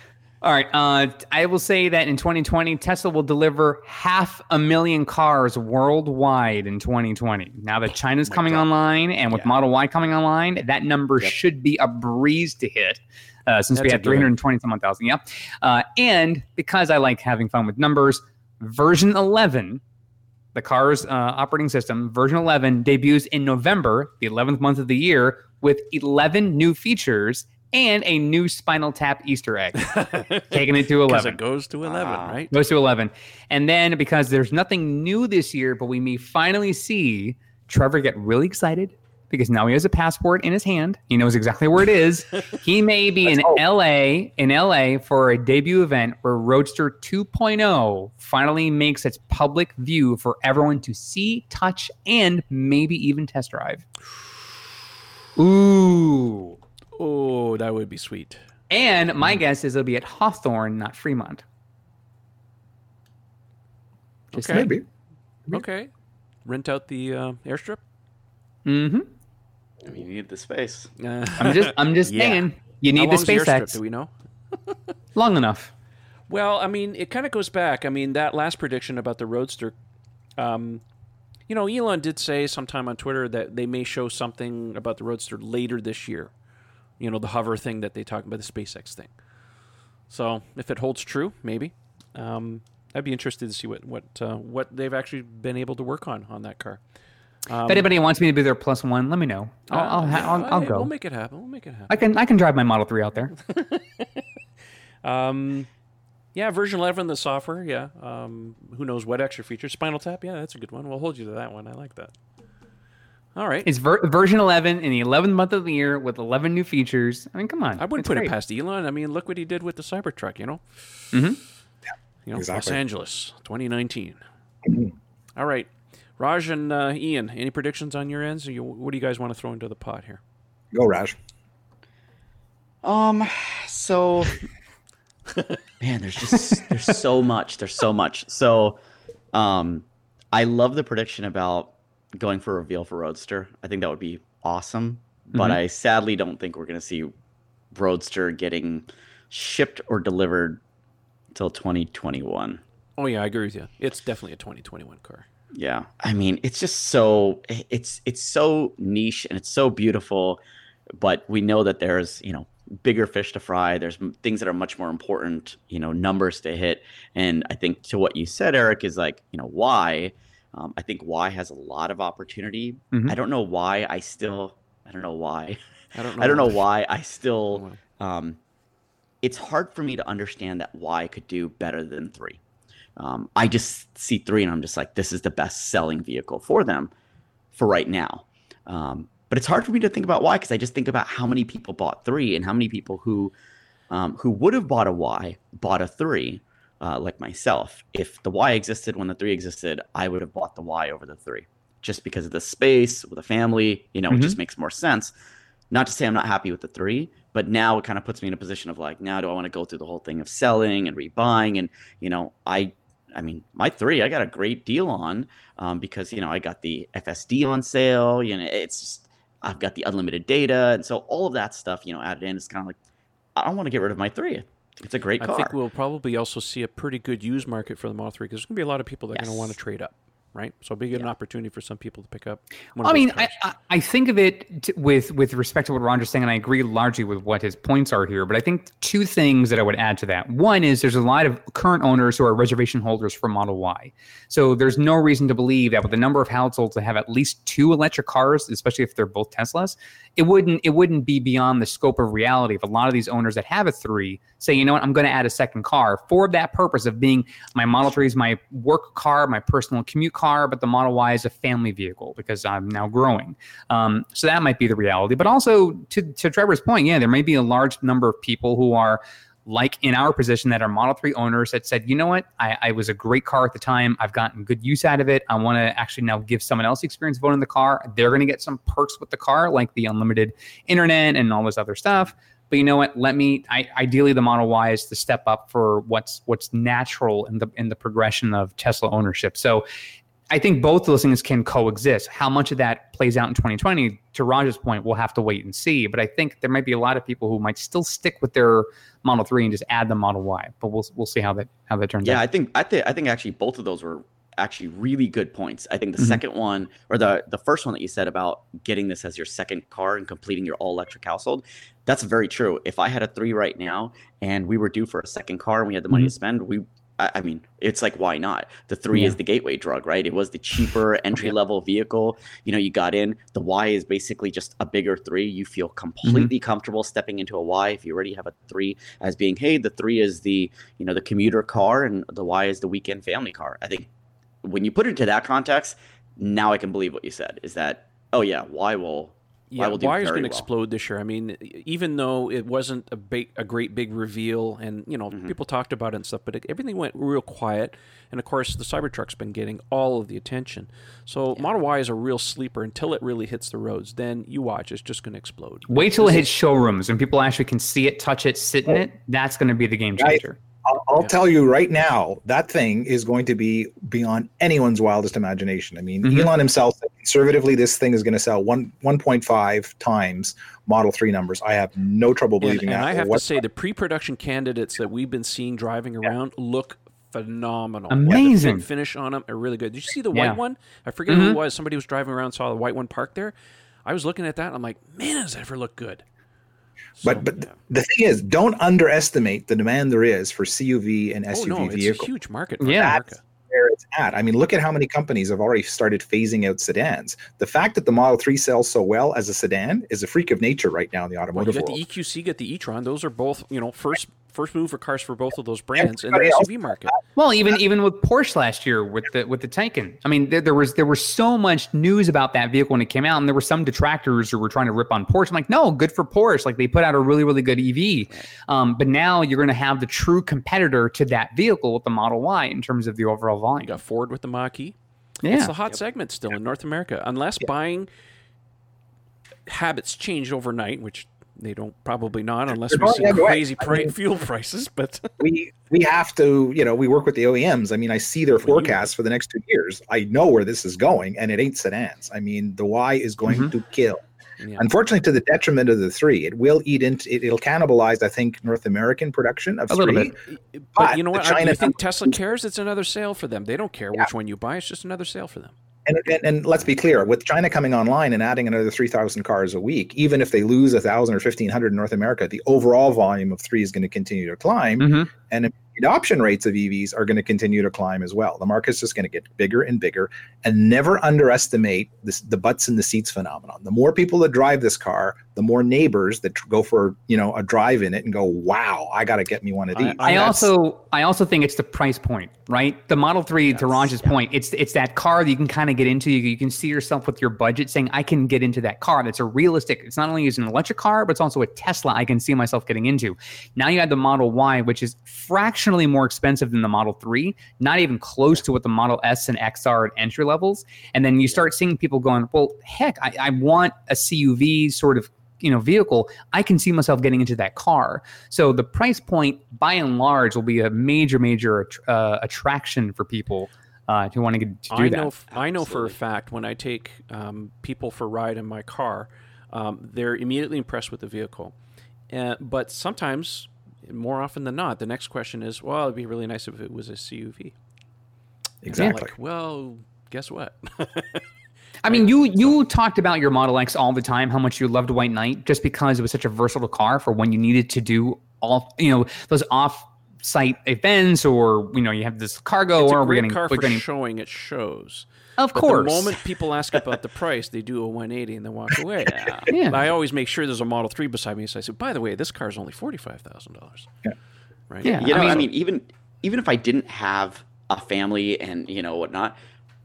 All right. Uh, I will say that in 2020, Tesla will deliver half a million cars worldwide in 2020. Now that China's coming online and with Yeah. Model Y coming online, that number Yep. should be a breeze to hit. Uh, since we That's a had 320 some thousand, yeah. Uh, and because I like having fun with numbers, version 11, the car's uh, operating system, version 11, debuts in November, the 11th month of the year, with 11 new features and a new Spinal Tap Easter egg *laughs* taking it to Because 11. it goes to eleven, Wow. right? Goes to 11. And then because there's nothing new this year, but we may finally see Trevor get really excited because now he has a passport in his hand. He knows exactly where it is. *laughs* he may be in Let's hope. LA, in LA for a debut event where Roadster 2.0 finally makes its public view for everyone to see, touch, and maybe even test drive. *sighs* Ooh. Oh, that would be sweet. And my guess is it'll be at Hawthorne, not Fremont. Just Okay. Maybe. Okay. Rent out the uh, airstrip. Mm-hmm. I mean, you need the space. Uh, *laughs* I'm just I'm just Yeah. saying you how need the long's airstrip, Do we know? *laughs* long enough. Well, I mean, it kind of goes back. I mean, that last prediction about the Roadster, um, you know, Elon did say sometime on Twitter that they may show something about the Roadster later this year. You know, the hover thing that they talk about, the SpaceX thing. So, if it holds true, maybe. Um, I'd be interested to see what what uh, what they've actually been able to work on on that car. Um, if anybody wants me to be their plus one, let me know. I'll I'll, ha- I'll, I'll go. We'll make it happen. We'll make it happen. I can I can drive my Model Three out there. *laughs* *laughs* Um, yeah, version 11, the software. Yeah. Um, who knows what extra features? Spinal Tap. Yeah, that's a good one. We'll hold you to that one. I like that. All right. It's ver- version 11 in the 11th month of the year with 11 new features. I mean, come on. I wouldn't put great. it past Elon. I mean, look what he did with the Cybertruck. You know. Mhm. You know, Los Angeles, 2019. All right, Raj and uh, Ian. Any predictions on your ends? Or you, what do you guys want to throw into the pot here? Go, Raj. Um, so *laughs* man, there's just there's so much. There's so much. So, um, I love the prediction about going for a reveal for Roadster. I think that would be awesome. But Mhm. I sadly don't think we're gonna see Roadster getting shipped or delivered till 2021. Oh yeah, I agree with you. It's definitely a 2021 car. Yeah. I mean, it's just so it's it's so niche and it's so beautiful, but we know that there's, you know, bigger fish to fry. There's things that are much more important, you know, numbers to hit. And I think to what you said, Eric, is like, you know, why? Um, I think Y has a lot of opportunity. Mhm. I don't know why I still I don't know why. *laughs* I don't know. I don't know why. why I still um, it's hard for me to understand that Y could do better than three. Um, I just see three and I'm just like, this is the best selling vehicle for them for right now. Um, but it's hard for me to think about why because I just think about how many people bought three and how many people who um, who would have bought a Y bought a three, uh, like myself. If the Y existed when the three existed, I would have bought the Y over the three just because of the space with a family. You know, it Mhm. just makes more sense. Not to say I'm not happy with the three, but now it kind of puts me in a position of like, now do I want to go through the whole thing of selling and rebuying? And you know, I, I mean, my three, I got a great deal on um, because you know I got the FSD on sale. You know, it's just I've got the unlimited data, and so all of that stuff, you know, added in is kind of like I don't want to get rid of my three. It's a great car. I think we'll probably also see a pretty good used market for the Model 3 because there's going to be a lot of people that are going to want to trade up. right? So big an opportunity for some people to pick up. One I of those mean, I, cars. I I think of it t- with with respect to what Raj's saying, and I agree largely with what his points are here. But I think two things that I would add to that. One is there's a lot of current owners who are reservation holders for Model Y, so there's no reason to believe that with the number of households that have at least two electric cars, especially if they're both Teslas, it wouldn't it wouldn't be beyond the scope of reality if a lot of these owners that have a three say, you know what, I'm going to add a second car for that purpose of being my Model 3 is my work car, my personal commute car, but the Model Y is a family vehicle because I'm now growing. Um, so that might be the reality. But also to, to Trevor's point, yeah, there may be a large number of people who are like in our position that are Model 3 owners that said, you know what, I, I was a great car at the time. I've gotten good use out of it. I want to actually now give someone else the experience of owning the car. They're going to get some perks with the car, like the unlimited internet and all this other stuff. But you know what? Let me. I, ideally, the Model Y is the step up for what's what's natural in the in the progression of Tesla ownership. So, I think both those things can coexist. How much of that plays out in 2020, to Raj's point, we'll have to wait and see. But I think there might be a lot of people who might still stick with their Model 3 and just add the Model Y. But we'll we'll see how that how that turns Yeah, out. Yeah, I think I think I think actually both of those were actually really good points. I think the Mhm. second one or the the first one that you said about getting this as your second car and completing your all electric household, that's very true. If I had a three right now and we were due for a second car and we had the money to spend, we I I mean, it's like why not? The three Yeah. is the gateway drug, right? It was the cheaper *laughs* entry level vehicle. You know, you got in. The Y is basically just a bigger three. You feel completely comfortable stepping into a Y if you already have a three as being, hey, the three is the you know the commuter car and the Y is the weekend family car. I think when you put it into that context, now I can believe what you said. Is that oh yeah, why will Yeah, will do Wire is going to well. explode this year. I mean, even though it wasn't a big, a great big reveal, and you know Mhm. people talked about it and stuff, but it, everything went real quiet. And of course, the Cybertruck's been getting all of the attention. So Model Y is a real sleeper until it really hits the roads. Then you watch, it's just going to explode. Wait till it hits showrooms and people actually can see it, touch it, sit in it. That's going to be the game Right. changer. I'll, I'll Yeah. tell you right now, that thing is going to be beyond anyone's wildest imagination. I mean, Mhm. Elon himself said conservatively, this thing is going to sell one 1.5 times Model 3 numbers. I have no trouble believing and that. And I or have to say, the pre-production candidates that we've been seeing driving around look phenomenal. Amazing. The finish on them are really good. Did you see the Yeah. white one? I forget who Mhm. it was. Somebody was driving around, saw the white one parked there. I was looking at that. And I'm like, man, does that ever look good? So, but but yeah. the thing is, don't underestimate the demand there is for CUV and SUV oh SUV no, it's a huge market. For Yeah. America. That's where it's at. I mean, look at how many companies have already started phasing out sedans. The fact that the Model 3 sells so well as a sedan is a freak of nature right now in the Well, you automotive got world. the EQC, you got the e-tron. Those are both, you know, first first mover cars for both of those brands in the Everybody SUV market. Well, even even with Porsche last year with the with the Taycan, I mean, there, there was there was so much news about that vehicle when it came out, and there were some detractors who were trying to rip on Porsche. I'm like, no, good for Porsche. Like they put out a really really good EV, um, but now you're going to have the true competitor to that vehicle with the Model Y in terms of the overall You volume. got Ford with the Mach-E. Yeah, It's the hot segment still in North America, unless buying habits change overnight, which they don't probably not, unless we see yeah, crazy I mean- *laughs* fuel prices. But *laughs* we we have to you know we work with the OEMs. I mean, I see their forecasts for the next two years. I know where this is going, and it ain't sedans. I mean, the Y is going Mhm. to kill. yeah. Unfortunately, to the detriment of the three, it will eat into it, it'll cannibalize. I think North American production of A little three. but but you know what? I- China you think Tesla cares? It's another sale for them. They don't care which one you buy. It's just another sale for them. And, and, and let's be clear, with China coming online and adding another 3,000 cars a week, even if they lose 1,000 or 1,500 in North America, the overall volume of three is going to continue to climb. Mhm. And adoption rates of EVs are going to continue to climb as well. The market's just going to get bigger and bigger. And never underestimate this, the butts in the seats phenomenon. The more people that drive this car, the more neighbors that go for you know a drive in it and go, "Wow, I got to get me one of these." I that's- also I also think it's the price point, right? The Model 3, to Yes, Raj's yeah. point, it's it's that car that you can kind of get into. You, you can see yourself with your budget saying, I can get into that car. That's a realistic, it's not only is an electric car, but it's also a Tesla I can see myself getting into. Now you have the Model Y, which is fractionally more expensive than the Model 3, not even close to what the Model S and X are at entry levels. And then you start seeing people going, Well, heck, I, I want a CUV sort of you know vehicle i can see myself getting into that car so the price point by and large will be a major major att- uh, attraction for people uh, who want to get to do that. I that know. f- I know for a fact when I take um, people for a ride in my car, um, they're immediately impressed with the vehicle. Uh, but sometimes, more often than not, the next question is, "Well, it'd be really nice if it was a CUV." Exactly. Like, well, guess what? *laughs* I mean, you you talked about your Model X all the time, how much you loved White Knight, just because it was such a versatile car for when you needed to do all you know those off site events or you know you have this cargo it's or a we're great getting car we're for getting showing at shows. Of But course the moment people ask about the price, they do a 180 and then walk *laughs* away. Yeah. I always make sure there's a Model 3 beside me. So I say, by the way, this car is only $45,000. Yeah. Right? Yeah. You know, I I mean- mean, even even if I didn't have a family and you know whatnot,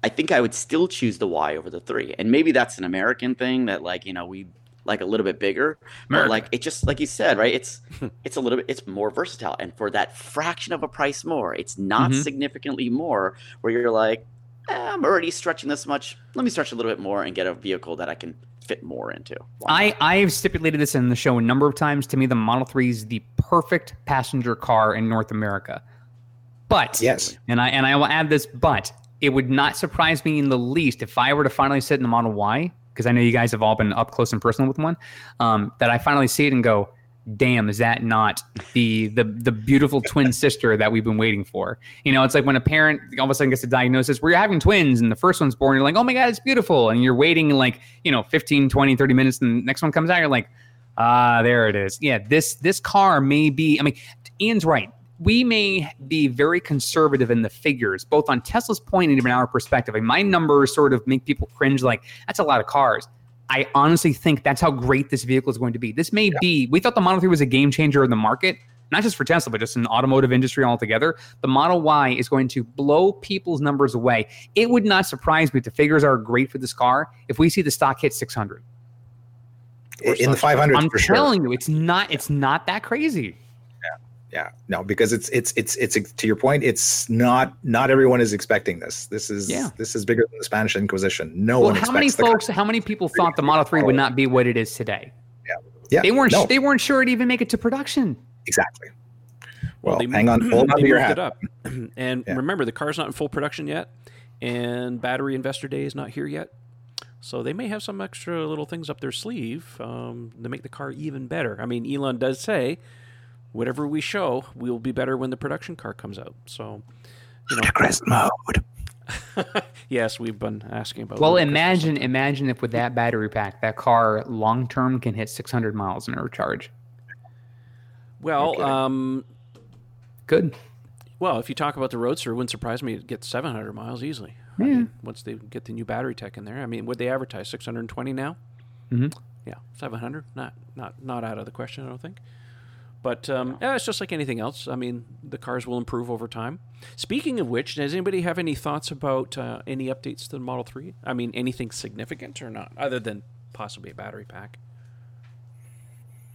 I think I would still choose the Y over the three. And maybe that's an American thing that like you know we like a little bit bigger, America. but like it just like you said, right? It's *laughs* it's a little bit it's more versatile, and for that fraction of a price more, it's not Mhm. significantly more. Where you're like, eh, I'm already stretching this much. Let me stretch a little bit more and get a vehicle that I can fit more into. I I've stipulated this in the show a number of times. To me, the Model 3 is the perfect passenger car in North America. But Yes. and I and I will add this, but it would not surprise me in the least if I were to finally sit in the Model Y, because I know you guys have all been up close and personal with one, um, that I finally see it and go, damn, is that not the the the beautiful twin *laughs* sister that we've been waiting for? You know, it's like when a parent all of a sudden gets a diagnosis where you're having twins and the first one's born, you're like, oh my God, it's beautiful. And you're waiting like, you know, 15, 20, 30 minutes, and the next one comes out, you're like, ah, there it is. Yeah, this this car may be, I mean, Ian's right. We may be very conservative in the figures, both on Tesla's point and even our perspective. And my numbers sort of make people cringe like, that's a lot of cars. I honestly think that's how great this vehicle is going to be. This may be, we thought the Model 3 was a game changer in the market, not just for Tesla, but just in the automotive industry altogether. The Model Y is going to blow people's numbers away. It would not surprise me if the figures are great for this car if we see the stock hit 600. in the 500 I'm for sure. telling you, it's not, it's not that crazy. Yeah no because it's it's it's it's to your point it's not not everyone is expecting this this is Yeah. this is bigger than the spanish inquisition no well, one how many expects the car- folks, how many people thought the Model 3 would not be what it is today? yeah yeah They weren't, no, they weren't sure it'd even make it to production. exactly well, they hang mo- on hold on to your hat up. *clears throat* and Yeah. remember, the car's not in full production yet, and Battery Investor Day is not here yet. So they may have some extra little things up their sleeve um, to make the car even better. I mean, Elon does say, whatever we show, we will be better when the production car comes out. So, you know, ludicrous mode *laughs* yes, we've been asking about. Well, imagine, imagine if with that battery pack, that car long term can hit 600 miles in a recharge. Well, Okay. um, Good. well, if you talk about the Roadster, it wouldn't surprise me to get 700 miles easily. I Yeah. mean, once they get the new battery tech in there. I mean, would they advertise 620 now? Mhm. Yeah, 700. Not not not out of the question, I don't think. But um, yeah, it's just like anything else. I mean, the cars will improve over time. Speaking of which, does anybody have any thoughts about uh, any updates to the Model 3? I mean, anything significant or not, other than possibly a battery pack?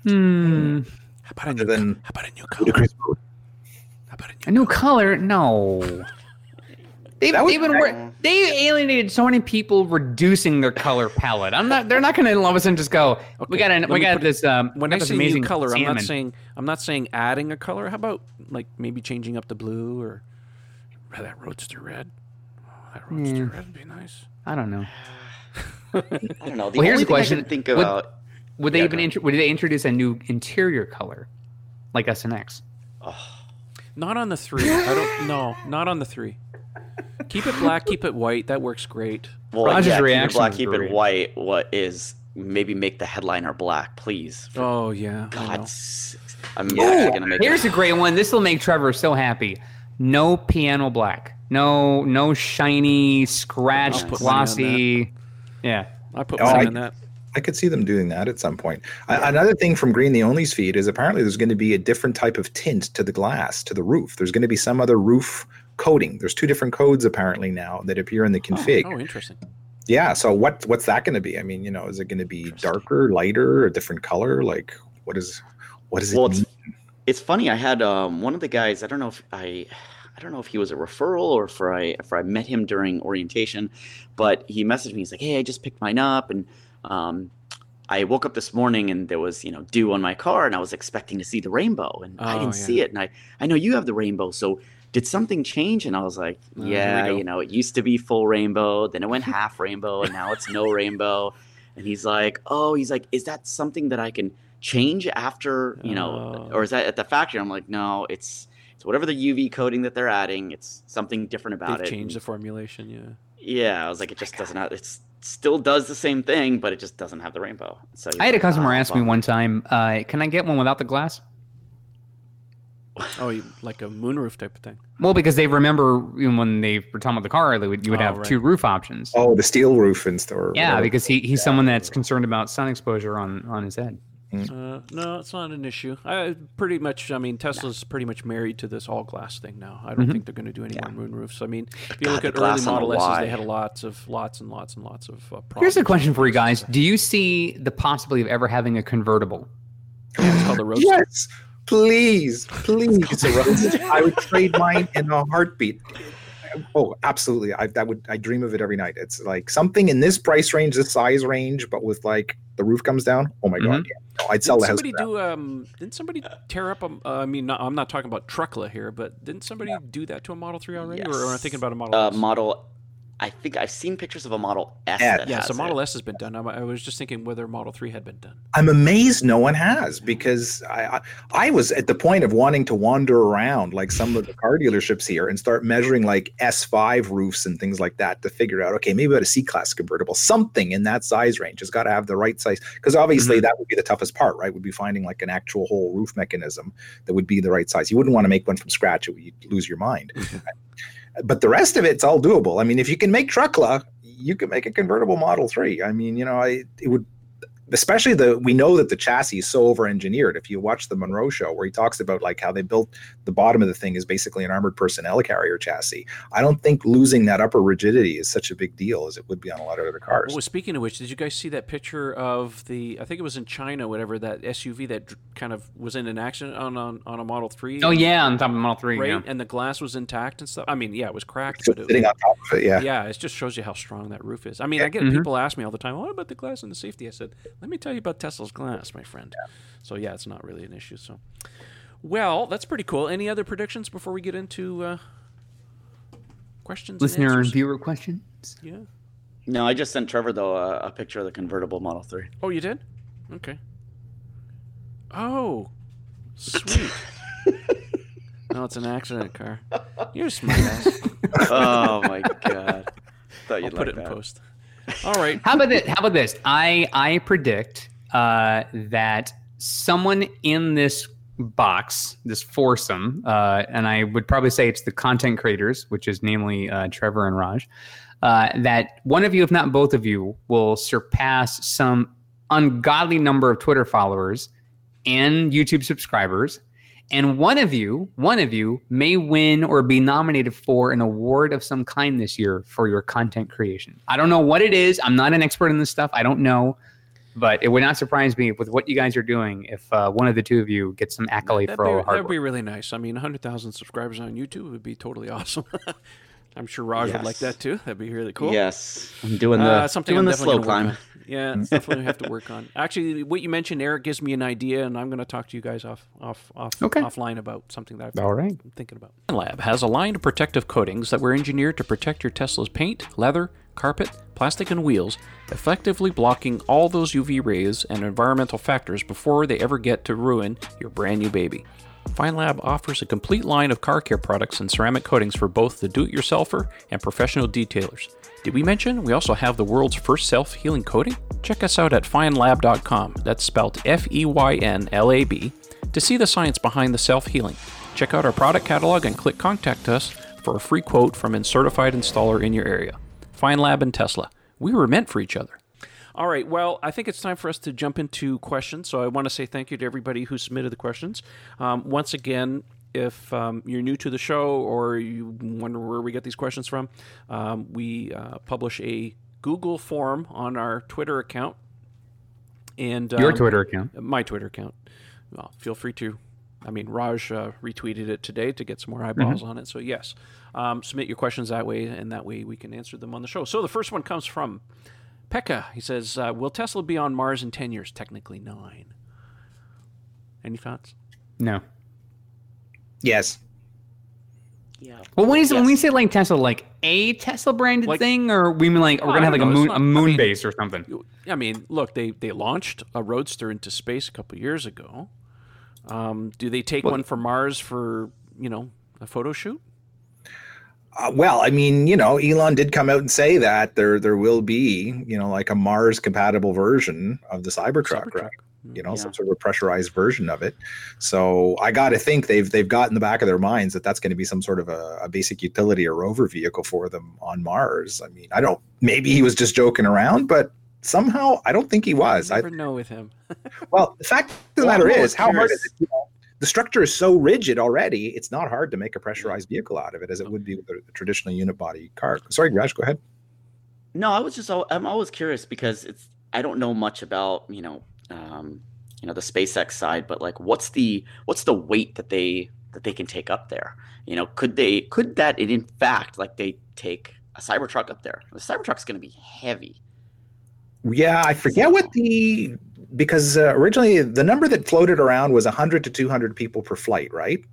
Hmm. How about a Other new, than how about a new color? ludicrous mode How about a A new new color? No. They've, That was- they've been wor- they alienated so many people reducing their color palette. I'm not. They're not going to all of a sudden just go. we got an, we got put it- this. Um, when I say amazing new color, salmon. I'm not saying I'm not saying adding a color. How about like maybe changing up the blue or or that roadster red? Oh, that roadster Yeah. red would be nice. I don't know. I don't know. The Well, here's only the thing I question. think Would- about. Would they Yeah, even go intro- would they introduce a new interior color, like S and X? Oh, Not on the three. I don't. No, not on the three. Keep it black. Keep it white. That works great. well, Roger's yeah, keep it black, keep great. it white. What is maybe make the headliner black, please? Oh yeah. I know. God's sakes. I'm Ooh, actually gonna make. here's it. a great one. This will make Trevor so happy. No piano black. No, no shiny, scratched, put glossy. Yeah. I put Oh, money I- on that. I could see them doing that at some point. A- Another thing from Green the Only's feed is apparently there's going to be a different type of tint to the glass, to the roof. There's going to be some other roof coating. There's two different codes apparently now that appear in the config. Oh, interesting. Yeah. So what what's that going to be? I mean, you know, is it going to be darker, lighter, a different color? Like what is what is it? Well, it's, mean? it's funny. I had um, one of the guys. I don't know if I, I don't know if he was a referral or if I if I met him during orientation, but he messaged me. He's like, "Hey, I just picked mine up, and um, I woke up this morning and there was you know dew on my car, and I was expecting to see the rainbow, and I Oh, didn't yeah. see it. And I I know you have the rainbow, so." Did something change? And I was like, Oh, "Yeah, you know, it used to be full rainbow, then it went half rainbow, and now it's no rainbow." And he's like, "Oh, he's like, is that something that I can change after, you know, Oh. or is that at the factory?" I'm like, "No, it's it's whatever the UV coating that they're adding. It's something different about They've it." Change the formulation. Yeah. Yeah, I was like, it just doesn't have. It's still does the same thing, but it just doesn't have the rainbow. So I had a customer "Ah, ask me one time, uh, "Can I get one without the glass?" Oh, like a moonroof type of thing. Well, because they remember when they were talking about the car, they would, you would Oh, have right. two roof options. Oh, the steel roof and stuff. yeah, because he, he's someone that's concerned about sun exposure on, on his head. Uh, no, it's not an issue. I pretty much. I mean, Tesla's pretty much married to this all glass thing now. I don't think they're going to do any more moonroofs. I mean, if you God, look at early glass Model S's, they had lots of lots and lots and lots of uh, problems. Here's a question for you guys: Do you see the possibility of ever having a convertible? Yeah, it's called the *laughs* Roadster. Yes, please, please. *laughs* I would trade mine in a heartbeat. Oh, absolutely. I that would I dream of it every night. It's like something in this price range, this size range, but with like the roof comes down. Oh my god, yeah. No, I'd sell Didn't the house. somebody do? Um, didn't somebody tear up a? Uh, I mean, not, I'm not talking about Truckla here, but didn't somebody do that to a Model Three already? Or, or am I thinking about a Model uh, S? model. I think I've seen pictures of a Model S. Yeah, that yeah, has so Model it. S has been done. I, I was just thinking whether Model Three had been done. I'm amazed no one has because I, I I was at the point of wanting to wander around like some of the car dealerships here and start measuring like S5 roofs and things like that to figure out okay maybe about a C class convertible something in that size range has got to have the right size because obviously mm-hmm. that would be the toughest part right would be finding like an actual whole roof mechanism that would be the right size you wouldn't want to make one from scratch it would- you'd lose your mind *laughs* but the rest of it's all doable. I mean if you can make Truckla you can make a convertible Model 3 I mean you know I it would especially the we know that the chassis is so over engineered if you watch the Munro show where he talks about like how they built the bottom of the thing is basically an armored personnel carrier chassis i don't think losing that upper rigidity is such a big deal as it would be on a lot of other cars Oh, speaking of which, did you guys see that picture of the? I think it was in China, whatever that SUV that kind of was in an accident on on, on a Model Three. Oh yeah, on top of the Model Three. right. Yeah. And the glass was intact and stuff. I mean, yeah, it was cracked, So but it, sitting on top of it yeah yeah, it just shows you how strong that roof is. I mean, I get Mhm. people ask me all the time, "What about the glass and the safety?" I said, "Let me tell you about Tesla's glass, my friend." So yeah, it's not really an issue. So, well, that's pretty cool. Any other predictions before we get into uh, questions? Listener and and viewer questions. Yeah. No, I just sent Trevor though a, a picture of the convertible Model Three. Oh, you did? Okay. Oh, sweet. *laughs* no, it's an accident car. You're a smart ass. *laughs* oh my god! Thought I'll you'd put like it in post. All right. How about this? How about this? I I predict uh, that someone in this box, this foursome, uh, and I would probably say it's the content creators, which is namely uh, Trevor and Raj. Uh, that one of you, if not both of you, will surpass some ungodly number of Twitter followers and YouTube subscribers. And one of you, one of you may win or be nominated for an award of some kind this year for your content creation. I don't know what it is. I'm not an expert in this stuff. I don't know. But it would not surprise me with what you guys are doing if uh, one of the two of you gets some accolade That'd for all be, the hard that'd work. be really nice. I mean, 100,000 subscribers on YouTube would be totally awesome. *laughs* I'm sure Raj would like that too. That'd be really cool. Yes, I'm doing the Uh, something doing I'm the definitely slow work climb. on. Yeah, it's definitely have to work on. Actually, what you mentioned, Eric, gives me an idea, and I'm going to talk to you guys off off off Okay. offline about something that I've All right. I'm thinking about. Lab has a line of protective coatings that were engineered to protect your Tesla's paint, leather, carpet, plastic, and wheels, effectively blocking all those UV rays and environmental factors before they ever get to ruin your brand new baby. Feynlab offers a complete line of car care products and ceramic coatings for both the do it yourselfer and professional detailers. Did we mention we also have the world's first self healing coating? Check us out at feynlab.com, that's spelled F E Y N L A B, to see the science behind the self healing. Check out our product catalog and click Contact Us for a free quote from a certified installer in your area. Feynlab and Tesla. We were meant for each other. All right. Well, I think it's time for us to jump into questions. So I want to say thank you to everybody who submitted the questions. Um, once again, if um, you're new to the show or you wonder where we get these questions from, um, we uh, publish a Google form on our Twitter account. And Your um, Twitter account. my Twitter account. Well, feel free to. I mean, Raj uh, retweeted it today to get some more eyeballs on it. So yes, um, submit your questions that way, and that way we can answer them on the show. So the first one comes from Pekka. He says, uh, "Will Tesla be on Mars in ten years? Technically nine. Any thoughts? No. yes Yeah. Well, when, is, when we say like Tesla, like a Tesla branded Like- thing, or we mean like we're gonna have like a don't know. moon a I moon mean- base or something? I mean, look, they they launched a Roadster into space a couple years ago. Um, do they take Well- one for Mars for you know a photo shoot? Uh, well, I mean, you know, Elon did come out and say that there there will be, you know, like a Mars compatible version of the Cybertruck, Cybertruck. right? You know, Yeah. some sort of a pressurized version of it. So I got to think they've they've got in the back of their minds that that's going to be some sort of a, a basic utility or rover vehicle for them on Mars. I mean, I don't. Maybe he was just joking around, but somehow I don't think he was. I never know with him. *laughs* well, the fact of the Well, matter is, how hard is it? You know, the structure is so rigid already; it's not hard to make a pressurized vehicle out of it, as it would be with a, a traditional unit body car. Sorry, Raj, go ahead. No, I was just I'm always curious because it's I don't know much about you know um, you know the SpaceX side, but like what's the what's the weight that they that they can take up there? You know, could they could that in fact like they take a Cybertruck up there? The Cybertruck's going to be heavy. Yeah, I forget what the because uh, originally the number that floated around was 100 to 200 people per flight, right?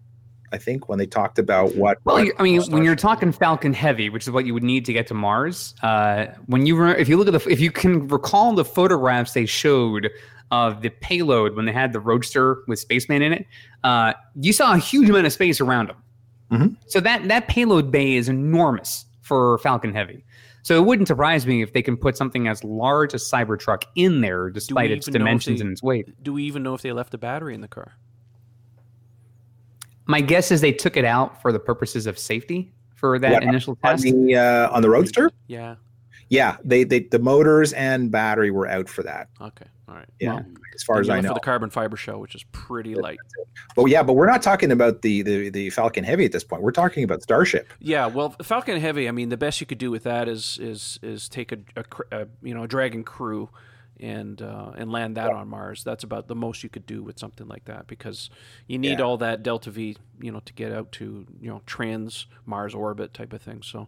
I think when they talked about what. Well, what I mean, when you're talking Falcon Heavy, which is what you would need to get to Mars, uh, when you re- if you look at the if you can recall the photographs they showed of the payload when they had the Roadster with Spaceman in it, uh, you saw a huge amount of space around them. Mhm. So that that payload bay is enormous for Falcon Heavy. So it wouldn't surprise me if they can put something as large as Cybertruck in there, despite its even know if dimensions they- and its weight. Do we even know if they left a battery in the car? My guess is they took it out for the purposes of safety for that What, initial on test. the uh, on the Roadster. Yeah. Yeah, they, they the motors and battery were out for that. Okay. All right. Yeah, Well, as far as I know. For the carbon fiber shell, which is pretty light. But yeah, but we're not talking about the, the the Falcon Heavy at this point. We're talking about Starship. Yeah, well, Falcon Heavy. I mean, the best you could do with that is is is take a, a, a you know a Dragon crew and uh, and land that on Mars. That's about the most you could do with something like that because you need Yeah. all that delta V, you know, to get out to you know trans Mars orbit type of thing. So,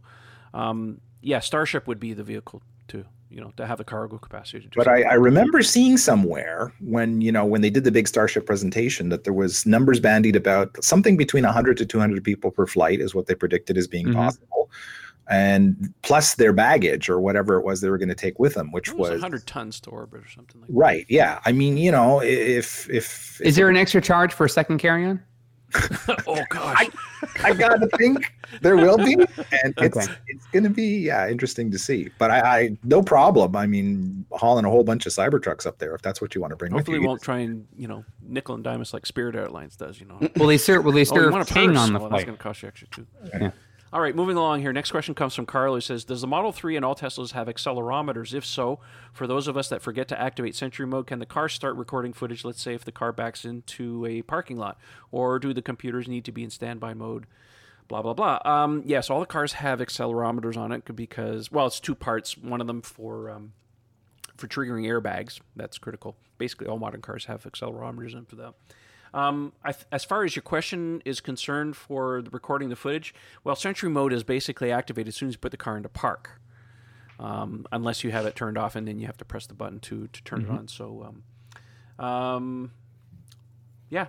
um, yeah, Starship would be the vehicle to you know to have the cargo capacity to do. But I. I remember seeing somewhere when you know when they did the big Starship presentation that there was numbers bandied about something between 100 to 200 people per flight is what they predicted as being Mhm. possible, and plus their baggage or whatever it was they were going to take with them, which it was was 100 tons to orbit or something like that. right. Yeah, I mean you know if if, Is if there an extra charge for a second carry-on? That. *laughs* oh gosh. I gotta think there will be, and it's Okay. it's gonna be yeah interesting to see. But I, I no problem. I mean, hauling a whole bunch of Cybertrucks up there if that's what you want to bring Hopefully, with we you. won't try and you know nickel and dime us like Spirit Airlines does. You know. well they serve? Will they Oh, you serve want a King on the well, that's going to cost you extra too. Yeah. All right, moving along here. Next question comes from Carl who says, Does the Model 3 and all Teslas have accelerometers? If so, for those of us that forget to activate Sentry Mode, can the car start recording footage, let's say if the car backs into a parking lot? Or do the computers need to be in standby mode? Blah, blah, blah. Um, yes, all the cars have accelerometers on it because, well, it's two parts. One of them for. Um, for triggering airbags, that's critical. Basically, all modern cars have accelerometers in for that. Um, I th- as far as your question is concerned for the recording the footage, well, Sentry Mode is basically activated as soon as you put the car into park, um, unless you have it turned off, and then you have to press the button to to turn it on. So, um, um, yeah,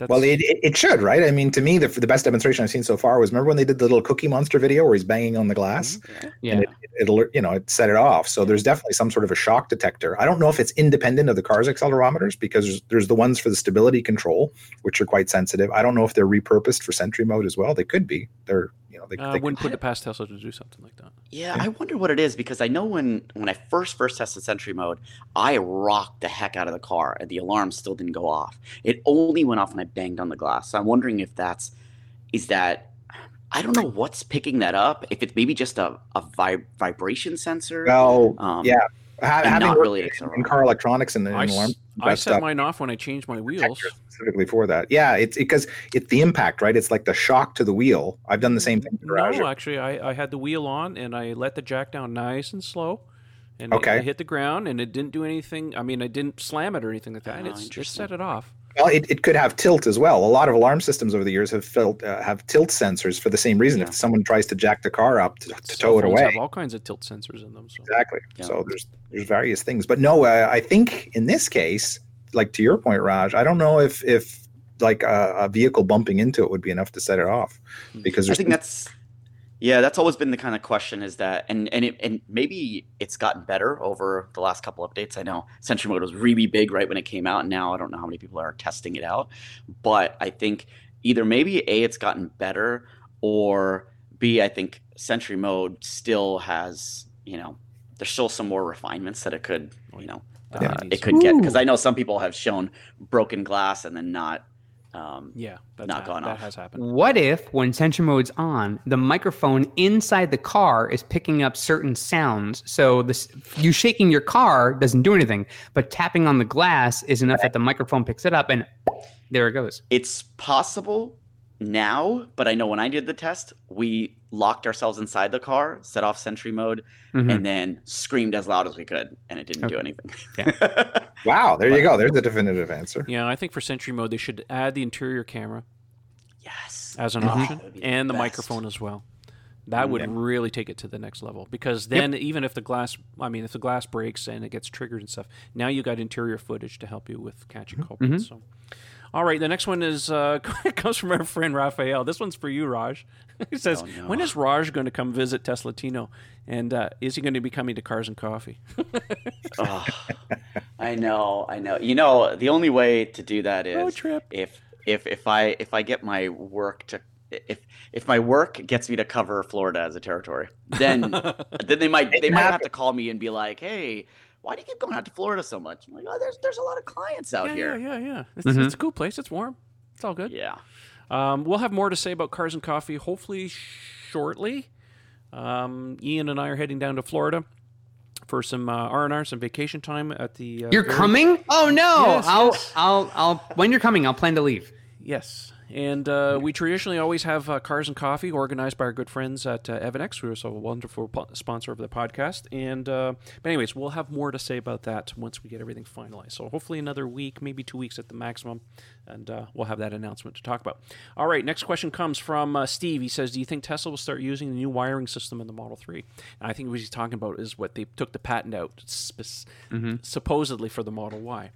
that's, Well, it, it, it should, right? I mean, to me, the, the best demonstration I've seen so far was remember when they did the little Cookie Monster video where he's banging on the glass? Mm-hmm. Yeah. And it, it, will you know, it set it off. So there's definitely some sort of a shock detector. I don't know if it's independent of the car's accelerometers because there's, there's the ones for the stability control, which are quite sensitive. I don't know if they're repurposed for Sentry mode as well. They could be. They're, you know, they, uh, I they wouldn't put it past Tesla to do something like that. Yeah, I wonder what it is because I know when when I first first tested Sentry mode, I rocked the heck out of the car and the alarm still didn't go off. It only went off when I banged on the glass. So I'm wondering if that's is that I don't know what's picking that up. If it's maybe just a a vib- vibration sensor. well, um, yeah. Ha- and having not really an in car electronics and, the I, alarm s- I that set stuff, mine off when I changed my wheels. Specifically for that. Yeah, it's because it's the impact, right? It's like the shock to the wheel. I've done the same thing. in the garage. No, actually, I, I had the wheel on and I let the jack down nice and slow. And it- Okay. it hit the ground and it didn't do anything. I mean, I didn't slam it or anything like that. and Oh, it's, it interesting. set it off. Well, it, it could have tilt as well. A lot of alarm systems over the years have felt uh, have tilt sensors for the same reason. Yeah. If someone tries to jack the car up to, to tow it phones away, have all kinds of tilt sensors in them. So. exactly. Yeah. So there's there's various things, but no, uh, I think in this case, like to your point, Raj, I don't know if if like a, a vehicle bumping into it would be enough to set it off hmm. because I think that's yeah, that's always been the kind of question is that and and it, and maybe it's gotten better over the last couple updates. I know Sentry Mode was really big right when it came out and now I don't know how many people are testing it out, but I think either maybe A it's gotten better or B, I think Sentry Mode still has, you know, there's still some more refinements that it could, you know, uh, it could get because I know some people have shown broken glass and then not. Um, Yeah, that's Not hap- gone that off. has happened. What if, when Sentry Mode's on, the microphone inside the car is picking up certain sounds? So this, you shaking your car doesn't do anything, but tapping on the glass is enough that the microphone picks it up, and there it goes. it's possible now, but I know when I did the test, we locked ourselves inside the car, set off Sentry Mode, Mhm. and then screamed as loud as we could, and it didn't do anything. *laughs* Wow, there you go. There's a definitive answer. Yeah, I think for Sentry Mode they should add the interior camera yes. as an Oh, option that would the and the microphone as well. That would Yeah. really take it to the next level because then even if the glass, I mean, if the glass breaks and it gets triggered and stuff, now you got interior footage to help you with catching culprits. So, all right, the next one is uh, *laughs* comes from our friend Raphael. This one's for you, Raj. *laughs* he says, Oh, no. "When is Raj going to come visit Tesla Tino, and uh, is he going to be coming to Cars and Coffee?" *laughs* Oh, I know, I know. You know, the only way to do that is Road trip. if if if I if I get my work to if if my work gets me to cover Florida as a territory, then then they might they might have to call me and be like, "Hey, why do you keep going out to Florida so much?" I'm like, "Oh, there's there's a lot of clients out yeah, here." yeah, yeah, yeah. It's, Mhm. it's a cool place. It's warm. It's all good. Yeah. Um, we'll have more to say about Cars and Coffee hopefully shortly. Um, Ian and I are heading down to Florida for some uh, R&R, some vacation time at the. Uh, You're very- coming? Oh no! Yes, I'll, yes. I'll, I'll. When you're coming, I'll plan to leave. Yes. And uh, we traditionally always have uh, Cars and Coffee organized by our good friends at uh, EVANNEX, who are so a wonderful po- sponsor of the podcast. And, uh, but anyways, we'll have more to say about that once we get everything finalized. So hopefully another week, maybe two weeks at the maximum, and uh, we'll have that announcement to talk about. All right, next question comes from uh, Steve. He says, "Do you think Tesla will start using the new wiring system in the Model 3? And I think what he's talking about is what they took the patent out, sp- supposedly for the Model Y.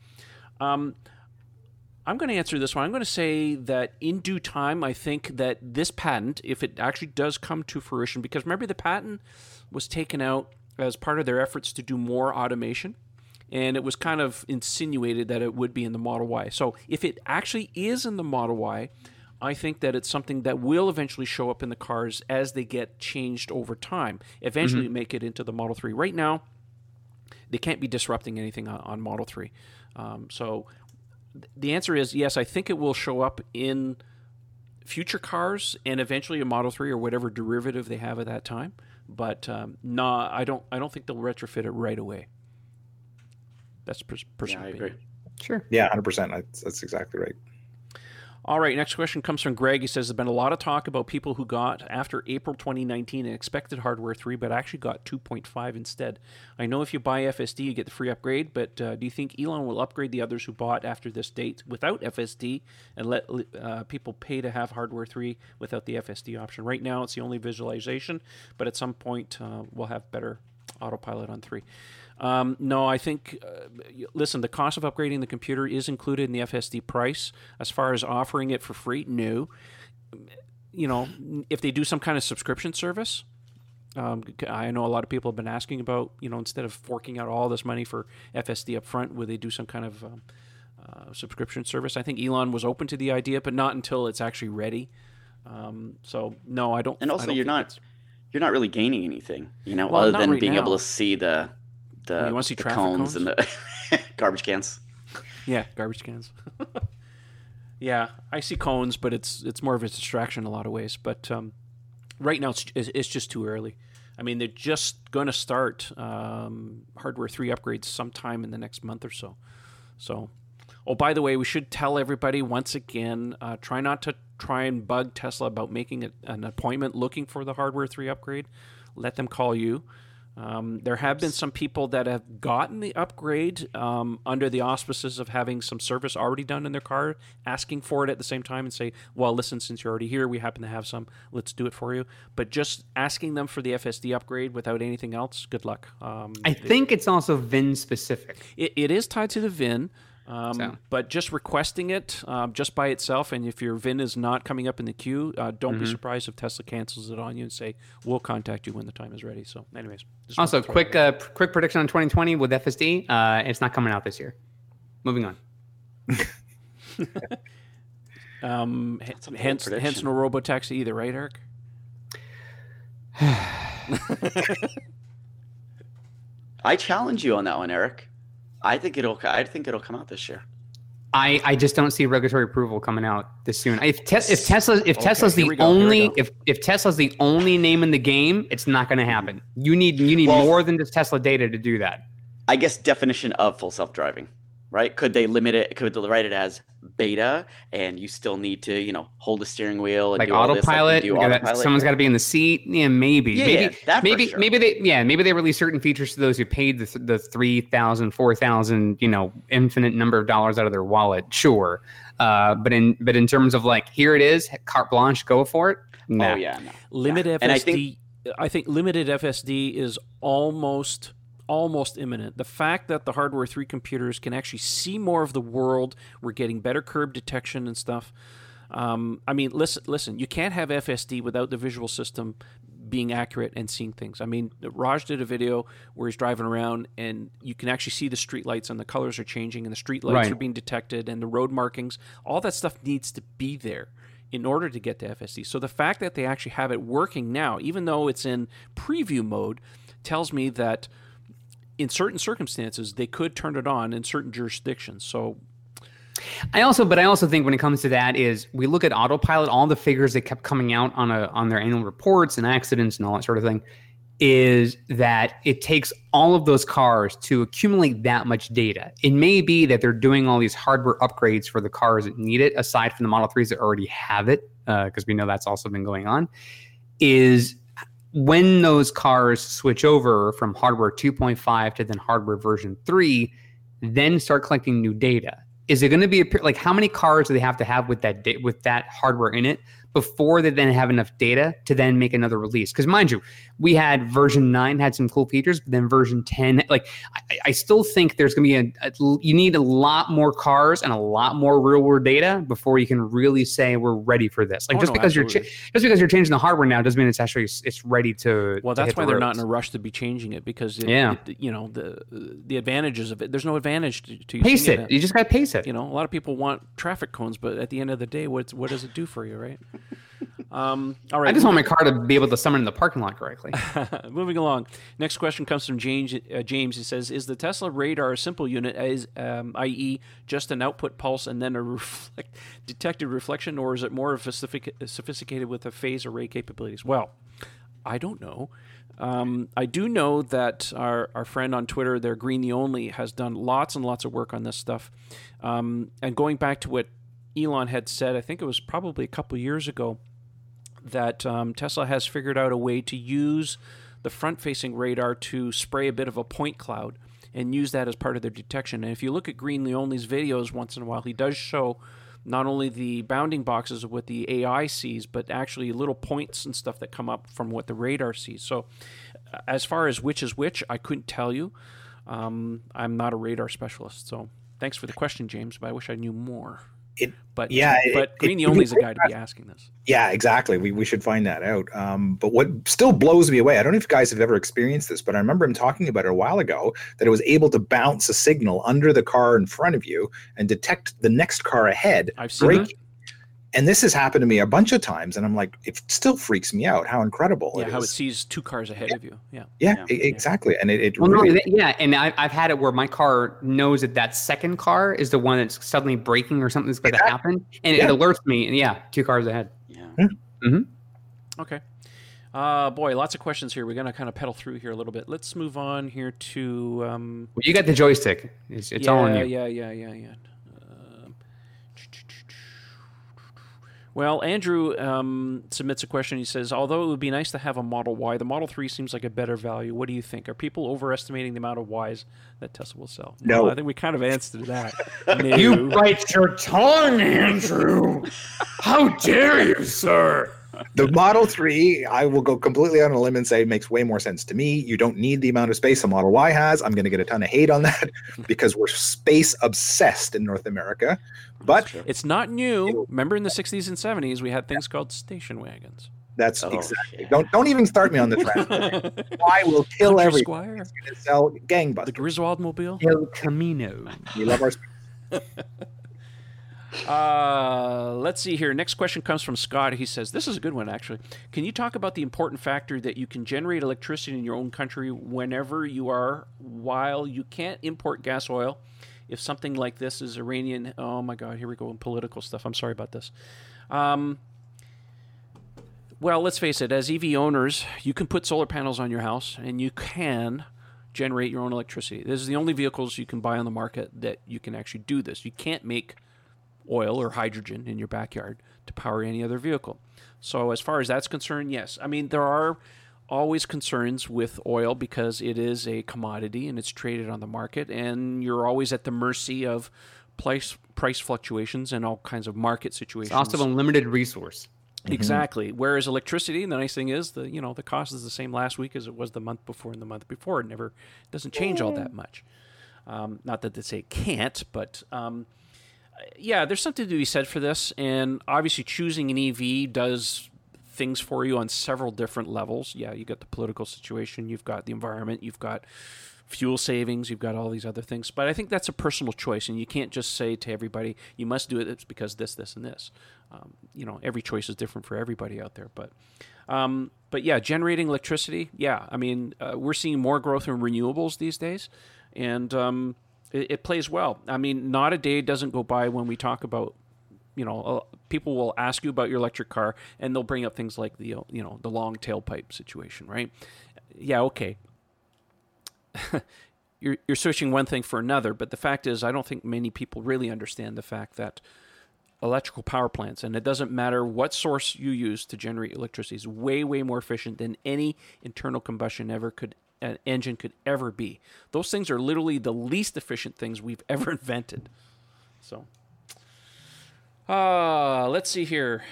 Um, I'm going to answer this one. I'm going to say that in due time, I think that this patent, if it actually does come to fruition, because remember the patent was taken out as part of their efforts to do more automation, and it was kind of insinuated that it would be in the Model Y. So if it actually is in the Model Y, I think that it's something that will eventually show up in the cars as they get changed over time. Eventually, make it into the Model 3. Right now, they can't be disrupting anything on, on Model 3. Um, so the answer is yes, I think it will show up in future cars and eventually a Model 3 or whatever derivative they have at that time. But um, no, I don't. I don't think they'll retrofit it right away. That's pers- Yeah, I opinion. agree. Sure. Yeah, hundred percent. That's, that's exactly right. All right, next question comes from Greg. He says there's been a lot of talk about people who got after April 2019 and expected hardware 3, but actually got 2.5 instead. I know if you buy FSD, you get the free upgrade, but uh, do you think Elon will upgrade the others who bought after this date without FSD and let uh, people pay to have hardware 3 without the FSD option? Right now, it's the only visualization, but at some point, uh, we'll have better autopilot on 3. Um, no, I think. Uh, listen, the cost of upgrading the computer is included in the FSD price. As far as offering it for free, no. You know, if they do some kind of subscription service, um, I know a lot of people have been asking about. You know, instead of forking out all this money for FSD up front, would they do some kind of um, uh, subscription service? I think Elon was open to the idea, but not until it's actually ready. Um, so no, I don't. And also, don't you're not you're not really gaining anything, you know, Well, other than right being now. able to see the the, You wanna see the traffic cones, and the *laughs* garbage cans. Yeah, garbage cans. *laughs* yeah, I see cones, but it's it's more of a distraction in a lot of ways. But um, right now, it's, it's it's just too early. I mean, they're just going to start um, hardware three upgrades sometime in the next month or so. So, oh, by the way, we should tell everybody once again: uh, try not to try and bug Tesla about making a, an appointment looking for the hardware three upgrade. Let them call you. Um, there have been some people that have gotten the upgrade um, under the auspices of having some service already done in their car, asking for it at the same time and say, well, listen, since you're already here, we happen to have some, let's do it for you. But just asking them for the FSD upgrade without anything else, good luck. Um, I think it's also VIN specific. it, it is tied to the VIN, um, So. but just requesting it um, just by itself, and if your VIN is not coming up in the queue, uh, don't Mm-hmm. be surprised if Tesla cancels it on you and say, we'll contact you when the time is ready. So, anyways. Also, wanted to throw quick, uh, quick prediction on 2020 with FSD. Uh, it's not coming out this year. Moving on. *laughs* Um, That's a bold hence, hence no robo taxi either, right, Eric? *sighs* *laughs* I challenge you on that one, Eric. I think it'll. I think it'll come out this year. I, I just don't see regulatory approval coming out this soon. If, te- if Tesla if Okay, Tesla's the go, only if if Tesla's the only name in the game, it's not going to happen. You need you need Well- more than just Tesla data to do that. I guess definition of full self driving, right? Could they limit it? Could they write it as beta, and you still need to, you know, hold the steering wheel and Like do all this, like, autopilot, do autopilot? someone's got to be in the seat. Yeah, maybe, Yeah, maybe, yeah, that maybe, sure. maybe they, yeah, maybe they release certain features to those who paid the the three thousand, four thousand, you know, infinite number of dollars out of their wallet. Sure, uh, but in but in terms of like, here it is, carte blanche, go for it. No. Oh yeah, no. Limit Yeah. FSD. And I I think, think- limited FSD is almost almost imminent. The fact that the hardware three computers can actually see more of the world, we're getting better curb detection and stuff. Um, I mean, listen, listen. You can't have FSD without the visual system being accurate and seeing things. I mean, Raj did a video where he's driving around and you can actually see the street lights and the colors are changing and the street lights Right. are being detected and the road markings. All that stuff needs to be there in order to get to FSD. So the fact that they actually have it working now, even though it's in preview mode, tells me that in certain circumstances they could turn it on in certain jurisdictions. So I also, but I also think when it comes to that is we look at autopilot, all the figures that kept coming out on a on their annual reports and accidents and all that sort of thing, is that it takes all of those cars to accumulate that much data. It may be that they're doing all these hardware upgrades for the cars that need it, aside from the Model 3s that already have it, uh, because we know that's also been going on. Is when those cars switch over from hardware 2.5 to then hardware version 3, then start collecting new data. Is it going to be a, like how many cars do they have to have with that with that hardware in it before they then have enough data to then make another release? Because mind you, we had version nine had some cool features, but then version ten, like I, I still think there's going to be a, a you need a lot more cars and a lot more real world data before you can really say we're ready for this. Like Oh, just no, because you're cha- just because you're changing the hardware now doesn't mean it's actually it's ready to. well, to that's why the they're not in a rush to be changing it because it, Yeah. it- you know the the advantages of it. There's no advantage to, to Pace it. You just got to pace it. You know, a lot of people want traffic cones, but at the end of the day, what what does it do for you, right? Um, all right, I just want my car to be able to summon in the parking lot correctly. *laughs* Moving along. Next question comes from James. Uh, James. He says, "Is the Tesla radar a simple unit, as um, i.e., just an output pulse and then a *laughs* reflect, detected reflection, or is it more sophistic- sophisticated with a phase array capabilities?" Well, I don't know. Um, I do know that our, our friend on Twitter, their Green the Only, has done lots and lots of work on this stuff. Um, and going back to what Elon had said, I think it was probably a couple years ago, that um, Tesla has figured out a way to use the front facing radar to spray a bit of a point cloud and use that as part of their detection. And if you look at Green the Only's videos once in a while, he does show not only the bounding boxes of what the AI sees, but actually little points and stuff that come up from what the radar sees. So, as far as which is which, I couldn't tell you. Um, I'm not a radar specialist, so thanks for the question, James. But I wish I knew more. It- but yeah, but it- Green the Only is the guy to be asking this. Yeah, exactly. We, we should find that out. Um, but what still blows me away, I don't know if you guys have ever experienced this, but I remember him talking about it a while ago that it was able to bounce a signal under the car in front of you and detect the next car ahead. I've seen that. And this has happened to me a bunch of times, and I'm like, it still freaks me out how incredible Yeah, it how it is. sees two cars ahead of you. Yeah. yeah, Yeah. exactly. And it, it Well, really, th- yeah, and I, I've had it where my car knows that that second car is the one that's suddenly braking or something's going to happen, and Yeah. it alerts me. And yeah, two cars ahead. Yeah. mm-hmm. Okay. Uh, boy, lots of questions here. We're gonna kind of pedal through here a little bit. Let's move on here to. Um, Well, you got the joystick. It's, it's yeah, all on you. Yeah, yeah, yeah, yeah. Um, well, Andrew um, submits a question. He says, "Although it would be nice to have a Model Y, the Model Three seems like a better value. What do you think? Are people overestimating the amount of Ys that Tesla will sell?" No. Well, I think we kind of answered that. *laughs* You No. bite your tongue, Andrew. How dare you, sir? the Model 3, I will go completely on a limb and say makes way more sense to me. You don't need the amount of space a Model Y has. I'm going to get a ton of hate on that *laughs* because we're space obsessed in North America. But It's not new. Remember, in the *laughs* '60s and '70s, we had things called station wagons. that's Oh, exactly. shit. Don't don't even start me on the track. *laughs* I will kill Country everything. Squire, It's going to sell the. Griswold mobile. El *laughs* Camino. We love our. Uh, let's see here. Next question comes from Scott. He says, This is a good one, actually. Can you talk about the important factor that you can generate electricity in your own country whenever you are, while you can't import gas oil? If something like this is Iranian, oh my God, here we go in political stuff. I'm sorry about this. Um, well, let's face it, as EV owners, you can put solar panels on your house and you can generate your own electricity. This is the only vehicles you can buy on the market that you can actually do this. You can't make oil or hydrogen in your backyard to power any other vehicle. So, as far as that's concerned, yes. I mean, there are always concerns with oil because it is a commodity and it's traded on the market, and you're always at the mercy of price price fluctuations and all kinds of market situations. It's also a limited resource. Exactly. Whereas electricity, the nice thing is the you know the cost is the same last week as it was the month before and the month before. It never doesn't change all that much. Um, not that they say it can't, but um, yeah, there's something to be said for this. And obviously, choosing an EV does things for you on several different levels. Yeah, you got the political situation, you've got the environment, you've got fuel savings, you've got all these other things. But I think that's a personal choice, and you can't just say to everybody, "You must do it." It's because this, this, and this. Um, you know, every choice is different for everybody out there. But, um, but yeah, generating electricity. Yeah, I mean, uh, we're seeing more growth in renewables these days, and um, it, it plays well. I mean, not a day doesn't go by when we talk about you know, uh, people will ask you about your electric car, and they'll bring up things like the you know the long tailpipe situation, right? Yeah, okay. *laughs* you're you're switching one thing for another, but the fact is, I don't think many people really understand the fact that electrical power plants, and it doesn't matter what source you use to generate electricity, is way way more efficient than any internal combustion ever could an engine could ever be. Those things are literally the least efficient things we've *laughs* ever invented. So. Uh, let's see here.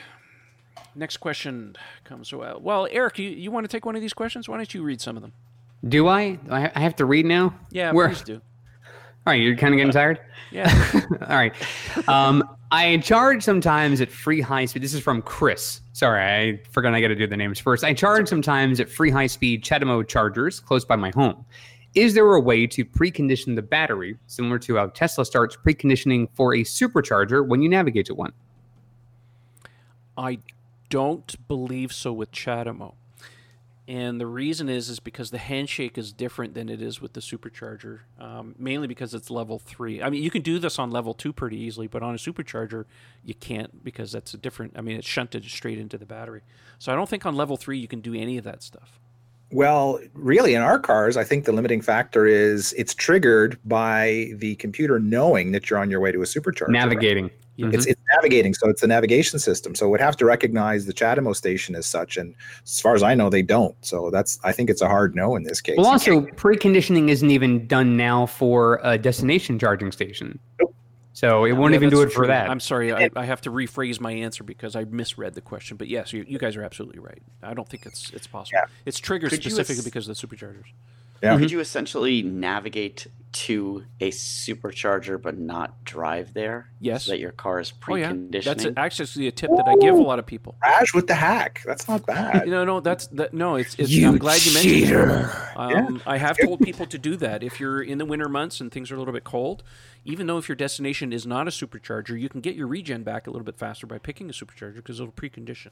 Next question comes. Well, well Eric, you, you want to take one of these questions? Why don't you read some of them? Do I? I have to read now. Yeah, Where- please do. All right, you're kind of getting tired. *laughs* Yeah. *laughs* All right. Um, I charge sometimes at free high speed. This is from Chris. Sorry, I forgot I got to do the names first. I charge sometimes at free high speed CHAdeMO chargers close by my home. Is there a way to precondition the battery, similar to how Tesla starts preconditioning for a supercharger when you navigate to one? I don't believe so with CHAdeMO. And the reason is is because the handshake is different than it is with the supercharger, um, mainly because it's level three. I mean, you can do this on level two pretty easily, but on a supercharger, you can't because that's a different. I mean, it's shunted straight into the battery. So I don't think on level three you can do any of that stuff. Well, really, in our cars, I think the limiting factor is it's triggered by the computer knowing that you're on your way to a supercharger. right? Navigating. Mhm. It's, it's navigating, so it's the navigation system. So it would have to recognize the CHAdeMO station as such, and as far as I know, they don't. So that's I think it's a hard no in this case. Well, also, preconditioning isn't even done now for a destination charging station. Nope. So it won't Yeah, even do it that's for that. I'm sorry, I, I have to rephrase my answer because I misread the question. But yes, you, you guys are absolutely right. I don't think it's it's possible. Yeah. It's triggered Could specifically ass- because of the superchargers. Yeah. Could you essentially navigate to a supercharger but not drive there? Yes. So that your car is Oh yeah, that's a- actually a tip that I give a lot of people. Raj with the hack. That's not bad. No, no, that's that. No, it's. it's I'm glad you mentioned. it. Um, I have told people to do that. If you're in the winter months and things are a little bit cold, even though if your destination is not a supercharger, you can get your regen back a little bit faster by picking a supercharger because it'll precondition.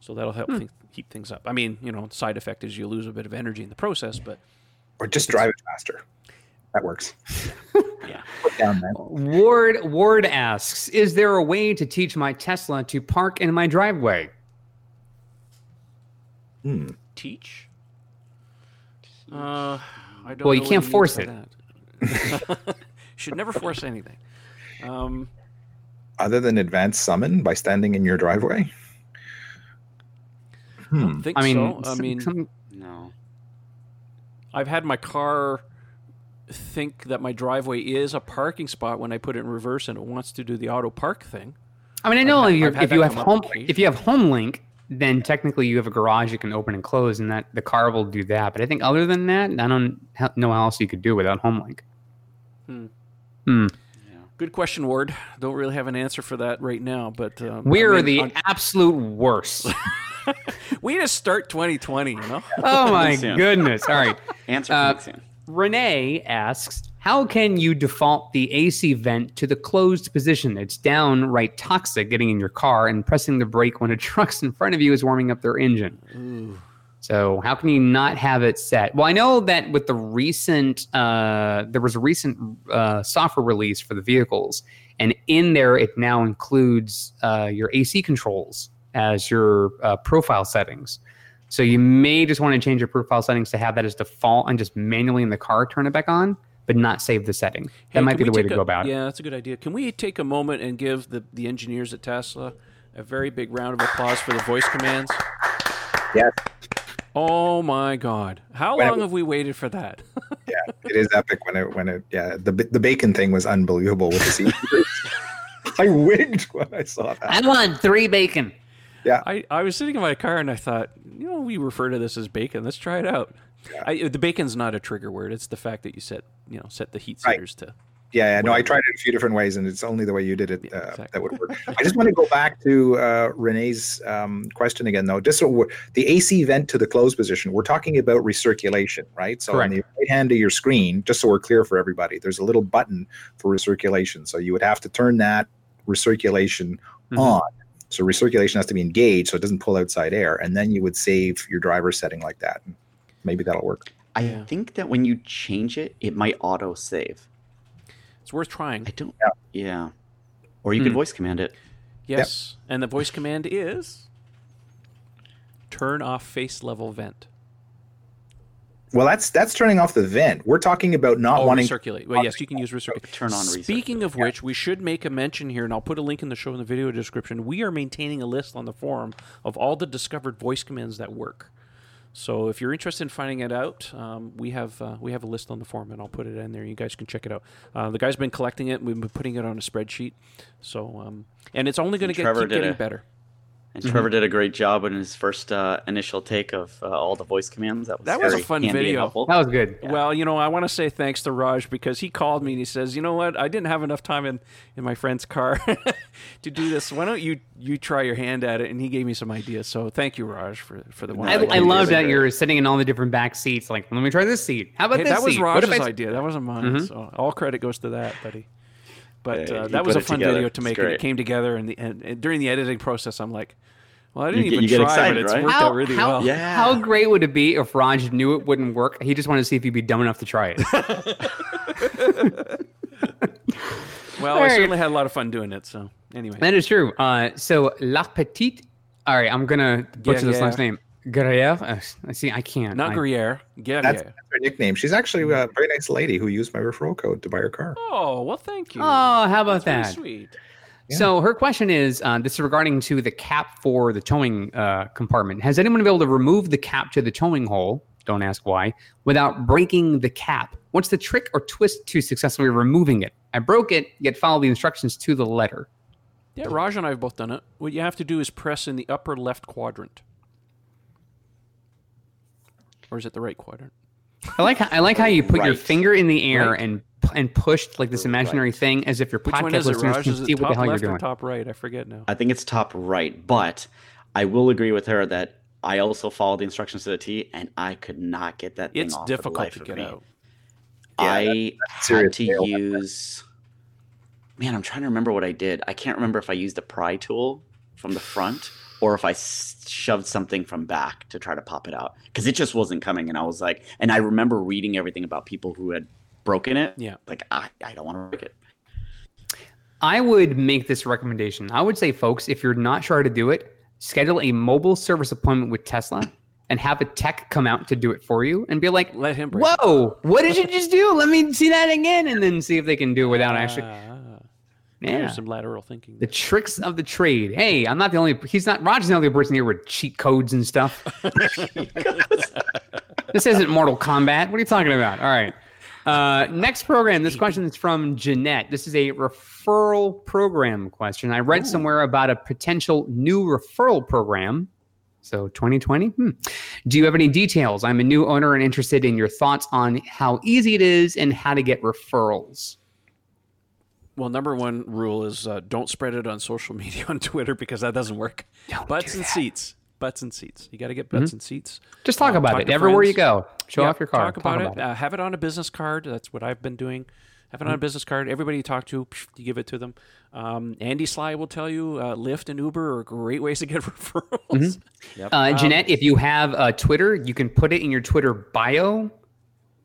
So that'll help thi- keep things up. I mean, you know, the side effect is you lose a bit of energy in the process, but or just drive it faster. That works. *laughs* yeah. Down. Ward Ward asks, "Is there a way to teach my Tesla to park in my driveway?" Hmm. teach. Uh, I don't. Well, you can't mean force it. that. *laughs* Should never force anything. Um, Other than advanced summon by standing in your driveway. Hmm. think I mean, so. I some- mean, some- No. I've had my car think that my driveway is a parking spot when I put it in reverse and it wants to do the auto park thing. I mean, I know I've I've if you have home if you have HomeLink, then technically you have a garage you can open and close, and that the car will do that. But I think other than that, I don't know how else you could do without HomeLink. Hmm. Hmm. Good question, Ward. Don't really have an answer for that right now, but um, We I are mean, the on- absolute worst. *laughs* we just start 2020. You know, *laughs* oh my goodness! All right. Answer Uh, soon. Renee asks, how can you default the AC vent to the closed position? It's downright toxic getting in your car and pressing the brake when a *laughs* truck's in front of you is warming up their engine. So how can you not have it set? Well, I know that with the recent, uh, there was a recent uh, software release for the vehicles, and in there it now includes uh, your AC controls as your uh, profile settings. So you may just want to change your profile settings to have that as default and just manually in the car turn it back on, but not save the setting. That Hey, might be the way to take go a- about it. Yeah, that's a good idea. Can we take a moment and give the, the engineers at Tesla a very big round of applause for the voice commands? Yes. Oh my God! How When long was- have we waited for that? *laughs* yeah, it is epic when it when it yeah the the bacon thing was unbelievable with the seat. *laughs* I wigged when I saw that. I want three bacon. Yeah, I, I was sitting in my car and I thought, you know, we refer to this as bacon. Let's try it out. I, the bacon's not a trigger word. It's the fact that you set you know set the heat Right. to. Yeah, yeah, no, I tried it a few different ways, and it's only the way you did it Yeah, uh, exactly. that would work. I just want to go back to uh, Renee's um, question again, though. Just so the AC vent to the closed position, we're talking about recirculation, right? So on the right hand of your screen, just so we're clear for everybody, there's a little button for recirculation. So you would have to turn that recirculation Mhm. on. So recirculation has to be engaged, so it doesn't pull outside air, and then you would save your driver setting like that. Maybe that'll work. I Yeah. think that when you change it, it might auto save. It's worth trying. I don't. Yeah. Or you could Hmm. voice command it. Yes, and the voice command is turn off face level vent. Well, that's that's turning off the vent. We're talking about not Oh, wanting. recirculate. Well, yes, you can use recirculate. Turn on Speaking of which, we should make a mention here, and I'll put a link in the show in the video description. We are maintaining a list on the forum of all the discovered voice commands that work. So if you're interested in finding it out, um, we have uh, we have a list on the forum, and I'll put it in there. You guys can check it out. Uh, the guy's been collecting it. We've been putting it on a spreadsheet. So um, and it's only going to get keep getting better. And Trevor did a great job in his first uh, initial take of uh, all the voice commands. That was That was a fun video. That was good. Yeah. Well, you know, I want to say thanks to Raj because he called me and he says, "You know what? I didn't have enough time in, in my friend's car *laughs* to do this. Why don't you you try your hand at it?" And he gave me some ideas. So thank you, Raj, for for the one. I, I love that you're sitting in all the different back seats. Like, let me try this seat. How about Hey, this that was seat? What if Raj's I- idea. That wasn't mine. Mhm. So all credit goes to that, buddy. But Yeah, uh, that was a fun together. video to make, and it came together. And, the, and, and during the editing process, I'm like, "Well, I didn't You get- even you get try, excited, but it's right? worked How, out really how, well." Yeah. how great would it be if Raj knew it wouldn't work? He just wanted to see if he'd be dumb enough to try it. *laughs* *laughs* Well, All I certainly had a lot of fun doing it. So anyway, that is true. Uh, so La Petite. All right, I'm gonna butcher this yeah. last name. Gruyere. Uh, I see. I can't. not I- Gruyere, Guerriere. That's, that's her nickname. She's actually a very nice lady who used my referral code to buy her car. Oh well, thank you. Oh, how about That's that? sweet. Yeah. So her question is: uh, This is regarding to the cap for the towing uh, compartment. Has anyone been able to remove the cap to the towing hole? Don't ask why. Without breaking the cap. What's the trick or twist to successfully removing it? I broke it, yet followed the instructions to the letter. Yeah, Raj and I have both done it. What you have to do is press in the upper left quadrant. Or is it the right quadrant? I like how, I like how you put your finger in the air Right. and and pushed like this imaginary Right. thing as if your Which one podcast is listeners Raj? can Is see it what the hell you're left or doing. top right? I forget now. I think it's top right, but I will agree with her that I also followed the instructions to the T, and I could not get that thing It's off for the difficult life to of get me. out. Yeah, I that's serious had to fail. use. Man, I'm trying to remember what I did. I can't remember if I used a pry tool from the front or if I shoved something from back to try to pop it out because it just wasn't coming. And I was like, and I remember reading everything about people who had broken it. Yeah. Like I, I don't want to break it. I would make this recommendation. I would say, folks, if you're not sure how to do it, schedule a mobile service appointment with Tesla and have a tech come out to do it for you and be like, Let him break. Whoa, what did you just do? Let me see that again. And then see if they can do it without actually. Ah. Ah, Yeah. There's some lateral thinking. The tricks of the trade. Hey, I'm not the only, he's not, Raj's not the only person here with cheat codes and stuff. *laughs* *laughs* this isn't Mortal Kombat. What are you talking about? All right. Uh, next program. This question is from Jeanette. This is a referral program question. I read somewhere about a potential new referral program. So 2020. Hmm. Do you have any details? I'm a new owner and interested in your thoughts on how easy it is and how to get referrals. Well, number one rule is uh, don't spread it on social *laughs* media on Twitter because that doesn't work. Don't Butts do and that. seats. butts and seats. You got to get butts and seats. Just talk Uh, about talk it to everywhere you go. Show Yeah, off your car. Talk about it. Uh, have it on a business card. That's what I've been doing. Have it on a business card. Everybody you talk to, you give it to them. Um, Andy Slye will tell you uh, Lyft and Uber are great ways to get *laughs* referrals. Uh, Jeanette, if you have uh, Twitter, you can put it in your Twitter bio.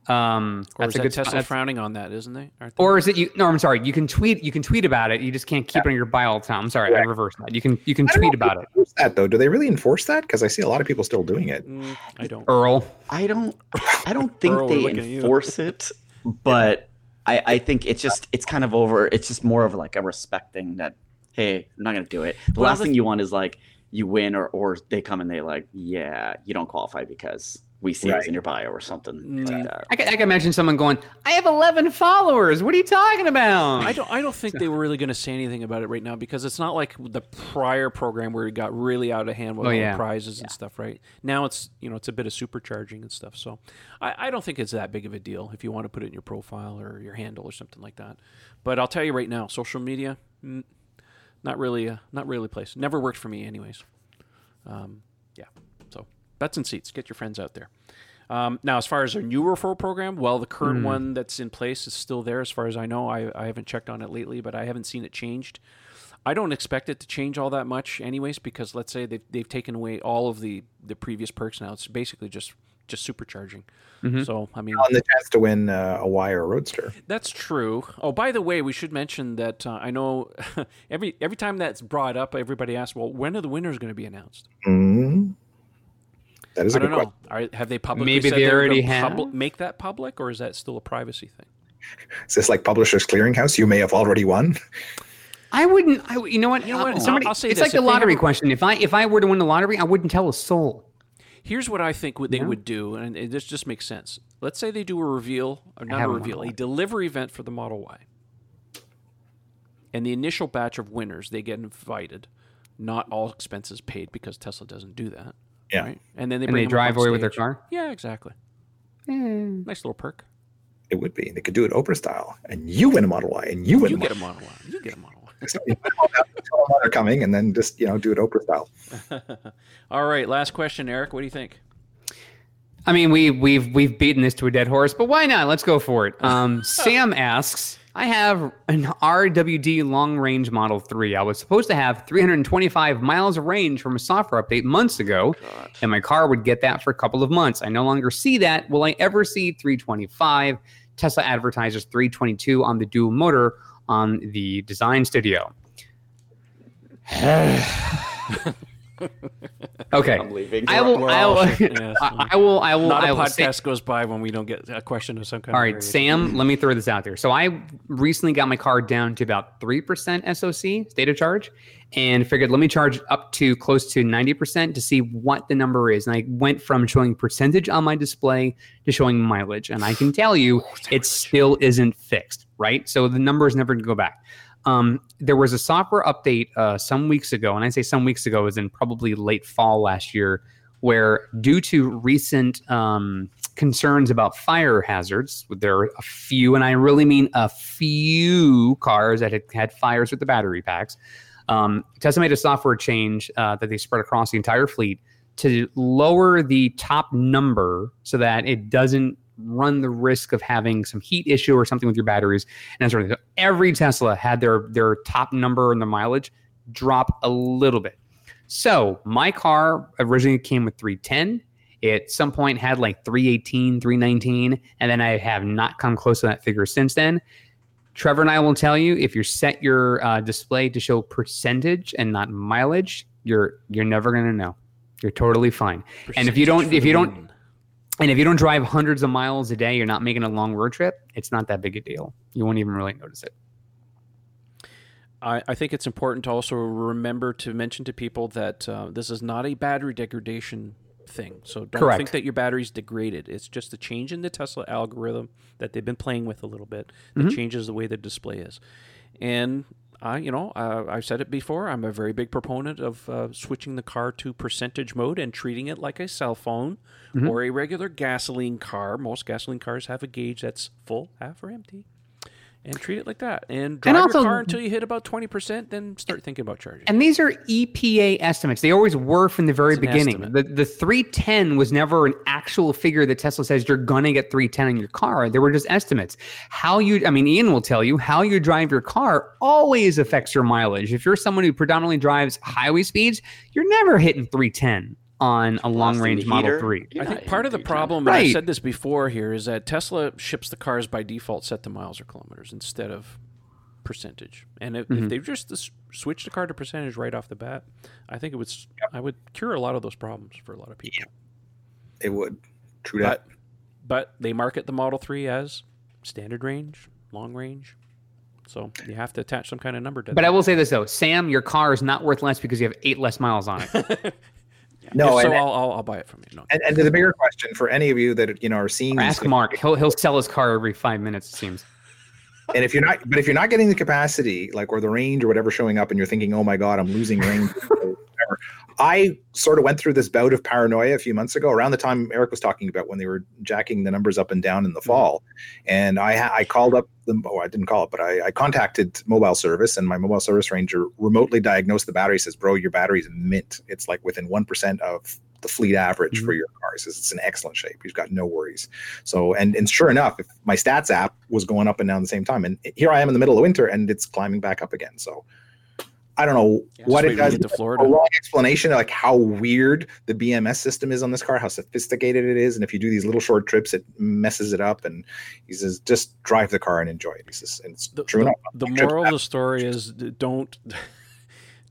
Um, Or that's is a good spot. Tesla That's- frowning on that, isn't they? They? Or is it you? No, I'm sorry. You can tweet. You can tweet about it. You just can't keep it on your bio all the time. I'm sorry. I reversed that. You can you can I tweet about it. enforce that though. Do they really enforce that? Because I see a lot of people still doing it. Mm, I don't. Earl. I don't I don't think Earl, they looking at you. enforce it, but I, I think it's just it's kind of over it's just more of like a respect thing that hey, I'm not gonna do it. The Well, last the- thing you want is like you win or or they come and they like, yeah, you don't qualify because we see it Right. in your bio or something like Mm. that. I can, I can imagine someone going, "I have 11 followers. What are you talking about?" I don't. I don't think they were really going to say anything about it right now because it's not like the prior program where it got really out of hand with Oh, all yeah. the prizes and stuff. Right now, it's you know it's a bit of supercharging and stuff. So I, I don't think it's that big of a deal if you want to put it in your profile or your handle or something like that. But I'll tell you right now, social media, mm, not really, uh, not really a place. Never worked for me, anyways. Um, yeah. So butts and seats. Get your friends out there. Um, now, as far as our new referral program, well, the current one that's in place is still there, as far as I know. I, I haven't checked on it lately, but I haven't seen it changed. I don't expect it to change all that much, anyways, because let's say they've, they've taken away all of the, the previous perks now. It's basically just just supercharging. So, I mean, On the chance to win uh, a Y or Roadster. that's true. Oh, by the way, we should mention that uh, I know *laughs* every every time that's brought up, everybody asks, "Well, when are the winners going to be announced?" Mm, that is a I good don't know. question. Are, have they publicly Maybe said they already gonna have? publi- make that public, or is that still a privacy thing? Is this like Publishers Clearinghouse? You may have already won. I wouldn't. I, you know what? You know what? Somebody, I'll say it's this, like the lottery have question. If I if I were to win the lottery, I wouldn't tell a soul. Here's what I think what they Yeah. would do, and this just makes sense. Let's say they do a reveal, or not a a reveal, a delivery event for the Model Y. And the initial batch of winners, they get invited. Not all expenses paid because Tesla doesn't do that. Yeah. Right? And then they And bring they them drive away with their car. Yeah, exactly. Eh. Nice little perk. It would be. They could do it Oprah style, and you win a Model Y, and you win. You a get a Model Model Y. You get a Model Y. Y. *laughs* So, you know, tell them they're coming, and then just you know do it Oprah style. *laughs* All right, last question, Eric. What do you think? I mean, we we've we've beaten this to a dead horse, but why not? Let's go for it. Um, *laughs* Sam asks, I have an RWD long range Model 3. I was supposed to have 325 miles of range from a software update months ago, oh and my car would get that for a couple of months. I no longer see that. Will I ever see 325? Tesla advertises 322 on the dual motor on the design studio. *sighs* *laughs* okay. I'm leaving. I will. I will. shit, yes. I I will. I will. Not I a will say- podcast goes by when we don't get a question of some kind. All right, of. Sam, let me throw this out there. So I recently got my car down to about 3% SOC, state of charge, and figured let me charge up to close to 90% to see what the number is. And I went from showing percentage on my display to showing mileage. And I can tell you oh, it still isn't fixed, right? So the number is never going to go back. Um, there was a software update uh, some weeks ago, and I say some weeks ago, was in probably late fall last year, where due to recent um, concerns about fire hazards, there are a few, and I really mean a few cars that had had fires with the battery packs. Um, Tesla made a software change uh, that they spread across the entire fleet to lower the top number so that it doesn't run the risk of having some heat issue or something with your batteries and that sort of thing. So every Tesla had their their top number and the mileage drop a little bit. So my car originally came with 310. It at some point had like 318, 319, and then I have not come close to that figure since then. Trevor and I will tell you if you set your uh, display to show percentage and not mileage, you're you're never gonna know. You're totally fine. And if you don't- if you don't-. And if you don't drive hundreds of miles a day, you're not making a long road trip. It's not that big a deal. You won't even really notice it. I, I think it's important to also remember to mention to people that uh, this is not a battery degradation thing. So don't Correct. think that your battery's degraded. It's just a change in the Tesla algorithm that they've been playing with a little bit that Mhm. changes the way the display is. And I, you know, uh, I've said it before. I'm a very big proponent of uh, switching the car to percentage mode and treating it like a cell phone Mhm. or a regular gasoline car. Most gasoline cars have a gauge that's full, half, or empty and treat it like that. And drive also- your car until you hit about twenty percent, then start thinking about charging. And these are EPA estimates. They always were from the very beginning. estimate. The the 310 was never an actual figure that Tesla says you're gonna get 310 in your car. They were just estimates. How you I mean, Ian will tell you how you drive your car always affects your mileage. If you're someone who predominantly drives highway speeds, you're never hitting 310 on a long range Model 3. You're I think part of the problem, and I've Right. said this before here, is that Tesla ships the cars by default set to miles or kilometers instead of percentage. And if, Mm-hmm. if they just s- switch the car to percentage right off the bat, I think it would s I would cure a lot of those problems for a lot of people. It would. True that. But but they market the Model 3 as standard range, long range. So you have to attach some kind of number to But that. I will say this though, Sam, your car is not worth less because you have eight less miles on it. *laughs* No, If so and, I'll, I'll, I'll buy it from you. No. and, and the bigger question for any of you that you know are seeing Or these ask Mark. He'll he'll sell his car every five minutes. It seems. And if you're not, but if you're not getting the capacity, like or the range or whatever showing up, and you're thinking, "Oh my God, I'm losing range," *laughs* or whatever. I sort of went through this bout of paranoia a few months ago, around the time Eric was talking about when they were jacking the numbers up and down in the mm-hmm. fall, and I I called up the oh I didn't call it, but I, I contacted mobile service, and my mobile service ranger remotely diagnosed the battery. Says, "Bro, your battery's mint. It's like within one percent of." The fleet average for mm-hmm. your car says it's in excellent shape. You've got no worries. So, and and sure enough, if my stats app was going up and down at the same time, and here I am in the middle of winter, and it's climbing back up again. So, I don't know what it does. get to A Florida. long explanation, of like how weird the BMS system is on this car, how sophisticated it is, and if you do these little short trips, it messes it up. And he says, just drive the car and enjoy it. He says, and it's The, true the- enough. the moral of the story is *laughs* don't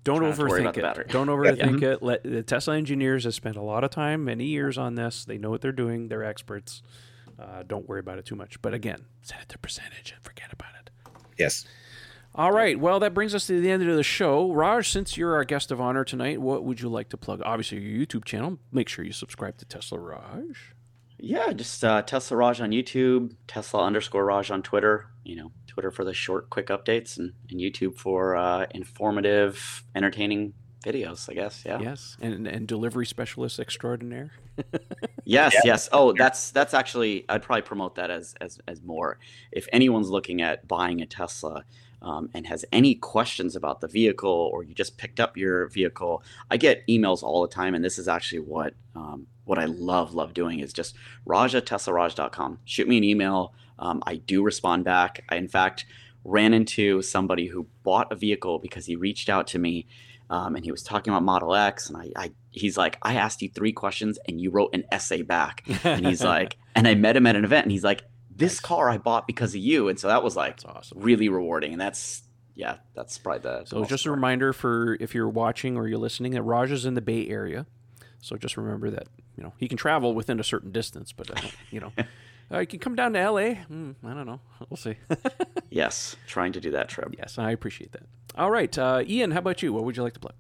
don't Try not to worry overthink it. Don't overthink it. Let the Tesla engineers have spent a lot of time, many years on this. They know what they're doing. They're experts. Uh, don't worry about it too much. But again, set it to percentage and forget about it. Yes. All right. Well, that brings us to the end of the show. Raj, since you're our guest of honor tonight, what would you like to plug? Obviously, your YouTube channel. Make sure you subscribe to Tesla Raj. Yeah, just uh, Tesla Raj on YouTube, Tesla underscore Raj on Twitter. You know, Twitter for the short, quick updates, and, and YouTube for uh, informative, entertaining videos. I guess. Yeah. Yes, and and delivery specialist extraordinaire. *laughs* Yes. Yes. Oh, that's that's actually. I'd probably promote that as as as more. If anyone's looking at buying a Tesla. Um, and has any questions about the vehicle or you just picked up your vehicle. I get emails all the time and this is actually what um, what i love love doing is just raj at teslaraj.com shoot me an email. Um, i do respond back. I in fact ran into somebody who bought a vehicle because he reached out to me um, and he was talking about model x and I, I he's like i asked you three questions and you wrote an essay back. And he's *laughs* like and i met him at an event and he's like this Nice. car i bought because of you and so that was like awesome. really rewarding and that's yeah that's probably the So just a reminder for if you're watching or you're listening that Raj is in the Bay Area. So just remember that you know he can travel within a certain distance, but uh, you know *laughs* uh, can come down to L.A. Hmm, I don't know. We'll see. *laughs* yes trying to do that trip yes, I appreciate that. All right, uh, Ian, how about you? What would you like to plug?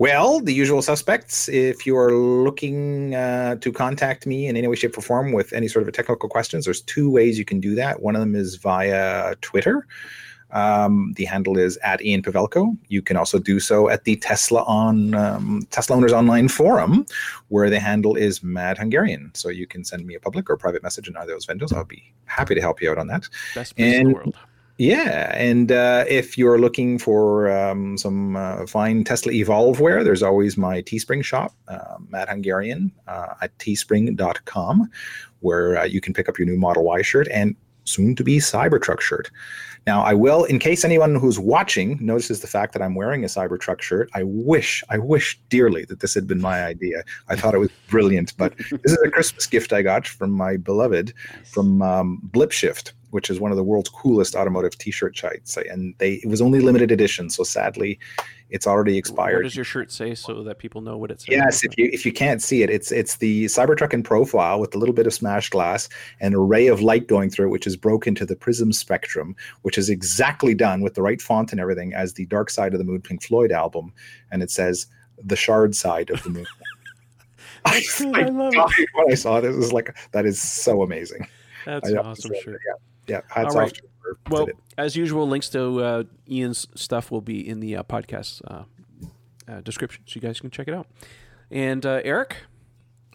Well, the usual suspects. If you are looking uh, to contact me in any way, shape, or form with any sort of a technical questions, there's two ways you can do that. One of them is via Twitter. Um, the handle is at Ian Pavelko. You can also do so at the Tesla on um, Tesla Owners Online Forum, where the handle is Mad Hungarian. So you can send me a public or private message in either of those vendors. I'll be happy to help you out on that. Best place in the world. Yeah, and uh, if you're looking for um, some uh, fine Tesla Evolve wear, there's always my Teespring shop, uh, Mad Hungarian uh, at teespring.com, where uh, you can pick up your new Model Y shirt and soon to be Cybertruck shirt. Now, I will, in case anyone who's watching notices the fact that I'm wearing a Cybertruck shirt, I wish, I wish dearly that this had been my idea. I thought it was brilliant, but *laughs* this is a Christmas gift I got from my beloved from um, Blipshift, which is one of the world's coolest automotive T-shirt sites, and they it was only limited edition, so sadly, it's already expired. What does your shirt say so that people know what it says? Yes, if you if you can't see it, it's it's the Cybertruck in profile with a little bit of smashed glass and a ray of light going through it, which is broken to the prism spectrum, which is exactly done with the right font and everything as the Dark Side of the Moon Pink Floyd album, and it says the shard side of the moon. *laughs* *laughs* I, good, I love it. *laughs* when I saw this. It was like that is so amazing. That's I an awesome shirt. Yeah, yeah. Hats All right. off to her. for Well, as usual, links to uh, Ian's stuff will be in the uh, podcast uh, uh, description, so you guys can check it out. And uh, Eric,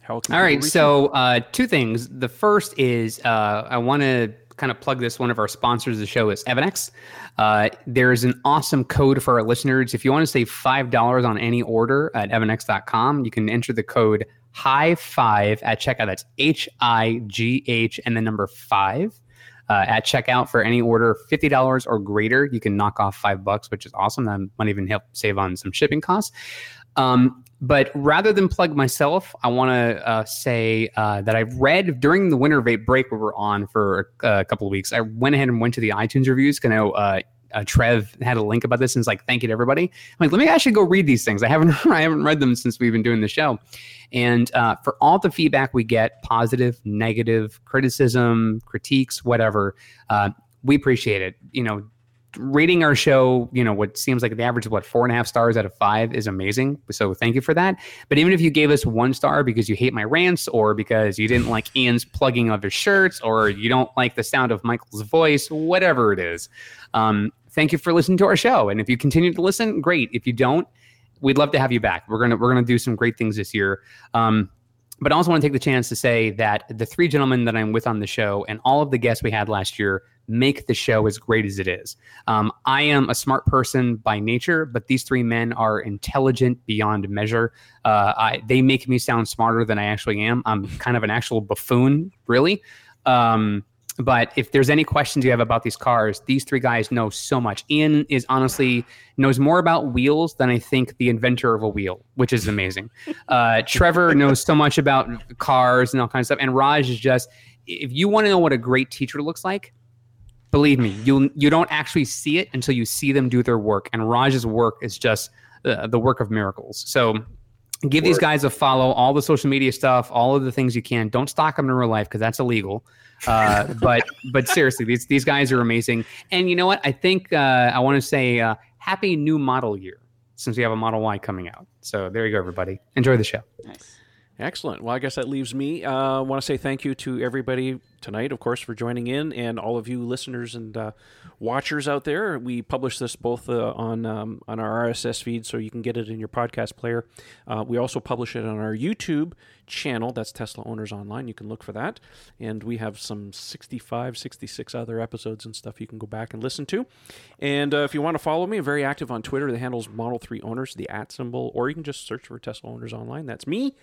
how can All people right. reach you? So, uh, two things. The first is uh, I want to kind of plug this. One of our sponsors of the show is EVANNEX. Uh, there's an awesome code for our listeners. If you want to save $5 on any order at evannex.com, you can enter the code high five at checkout. That's H I G H and the number five. Uh, at checkout for any order $50 or greater you can knock off five bucks which is awesome that might even help save on some shipping costs um, but rather than plug myself, I want to uh, say uh, that I've read during the winter vape break we were on for a, couple of weeks. I went ahead and went to the iTunes reviews. I know uh, Trev had a link about this and it's like, thank you to everybody. I'm like, let me actually go read these things. I haven't *laughs* I haven't read them since we've been doing the show. And uh, for all the feedback we get, positive, negative, criticism, critiques, whatever, uh, we appreciate it. You know, rating our show, you know, what seems like the average of what four and a half stars out of five is amazing. So thank you for that. But even if you gave us one star because you hate my rants or because you didn't like Ian's plugging of his shirts or you don't like the sound of Michael's voice, whatever it is, um, thank you for listening to our show. And if you continue to listen, great. If you don't, we'd love to have you back. We're gonna we're gonna do some great things this year. Um, but I also want to take the chance to say that the three gentlemen that I'm with on the show and all of the guests we had last year make the show as great as it is. Um, I am a smart person by nature, but these three men are intelligent beyond measure. Uh, I, they make me sound smarter than I actually am. I'm kind of an actual buffoon, really. Um, but if there's any questions you have about these cars, these three guys know so much. Ian is honestly knows more about wheels than I think the inventor of a wheel, which is amazing. *laughs* Uh, Trevor knows so much about cars and all kinds of stuff. And Raj is just, if you want to know what a great teacher looks like, believe me, you you don't actually see it until you see them do their work. And Raj's work is just uh, the work of miracles. So give these guys a follow. All the social media stuff, all of the things you can. Don't stalk them in real life because that's illegal. Uh, *laughs* but but seriously, these these guys are amazing. And you know what? I think uh, I want to say uh, happy new model year since we have a Model Y coming out. So there you go, everybody. Enjoy the show. Nice. Excellent. Well, I guess that leaves me. I uh, want to say thank you to everybody tonight, of course, for joining in, and all of you listeners and uh, watchers out there. We publish this both uh, on um, on our RSS feed, so you can get it in your podcast player. Uh, we also publish it on our YouTube channel. That's Tesla Owners Online. You can look for that, and we have some 65, 66 other episodes and stuff you can go back and listen to. And uh, if you want to follow me, I'm very active on Twitter. The handle's Model Three Owners, the at symbol, or you can just search for Tesla Owners Online. That's me.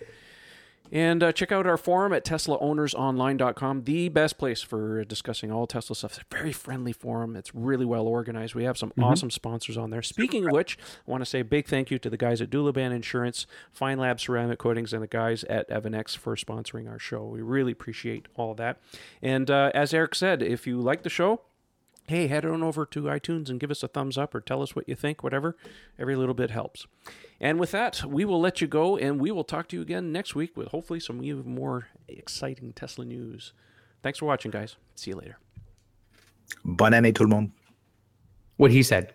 And uh, check out our forum at TeslaOwnersOnline.com, the best place for discussing all Tesla stuff. It's a very friendly forum. It's really well organized. We have some mm-hmm. awesome sponsors on there. Speaking of which, I want to say a big thank you to the guys at Dulaban Insurance, Feynlab Ceramic Coatings, and the guys at EVANNEX for sponsoring our show. We really appreciate all of that. And uh, as Eric said, if you like the show, hey, head on over to iTunes and give us a thumbs up or tell us what you think, whatever. Every little bit helps. And with that, we will let you go and we will talk to you again next week with hopefully some even more exciting Tesla news. Thanks for watching, guys. See you later. Bonne année, tout le monde. What he said.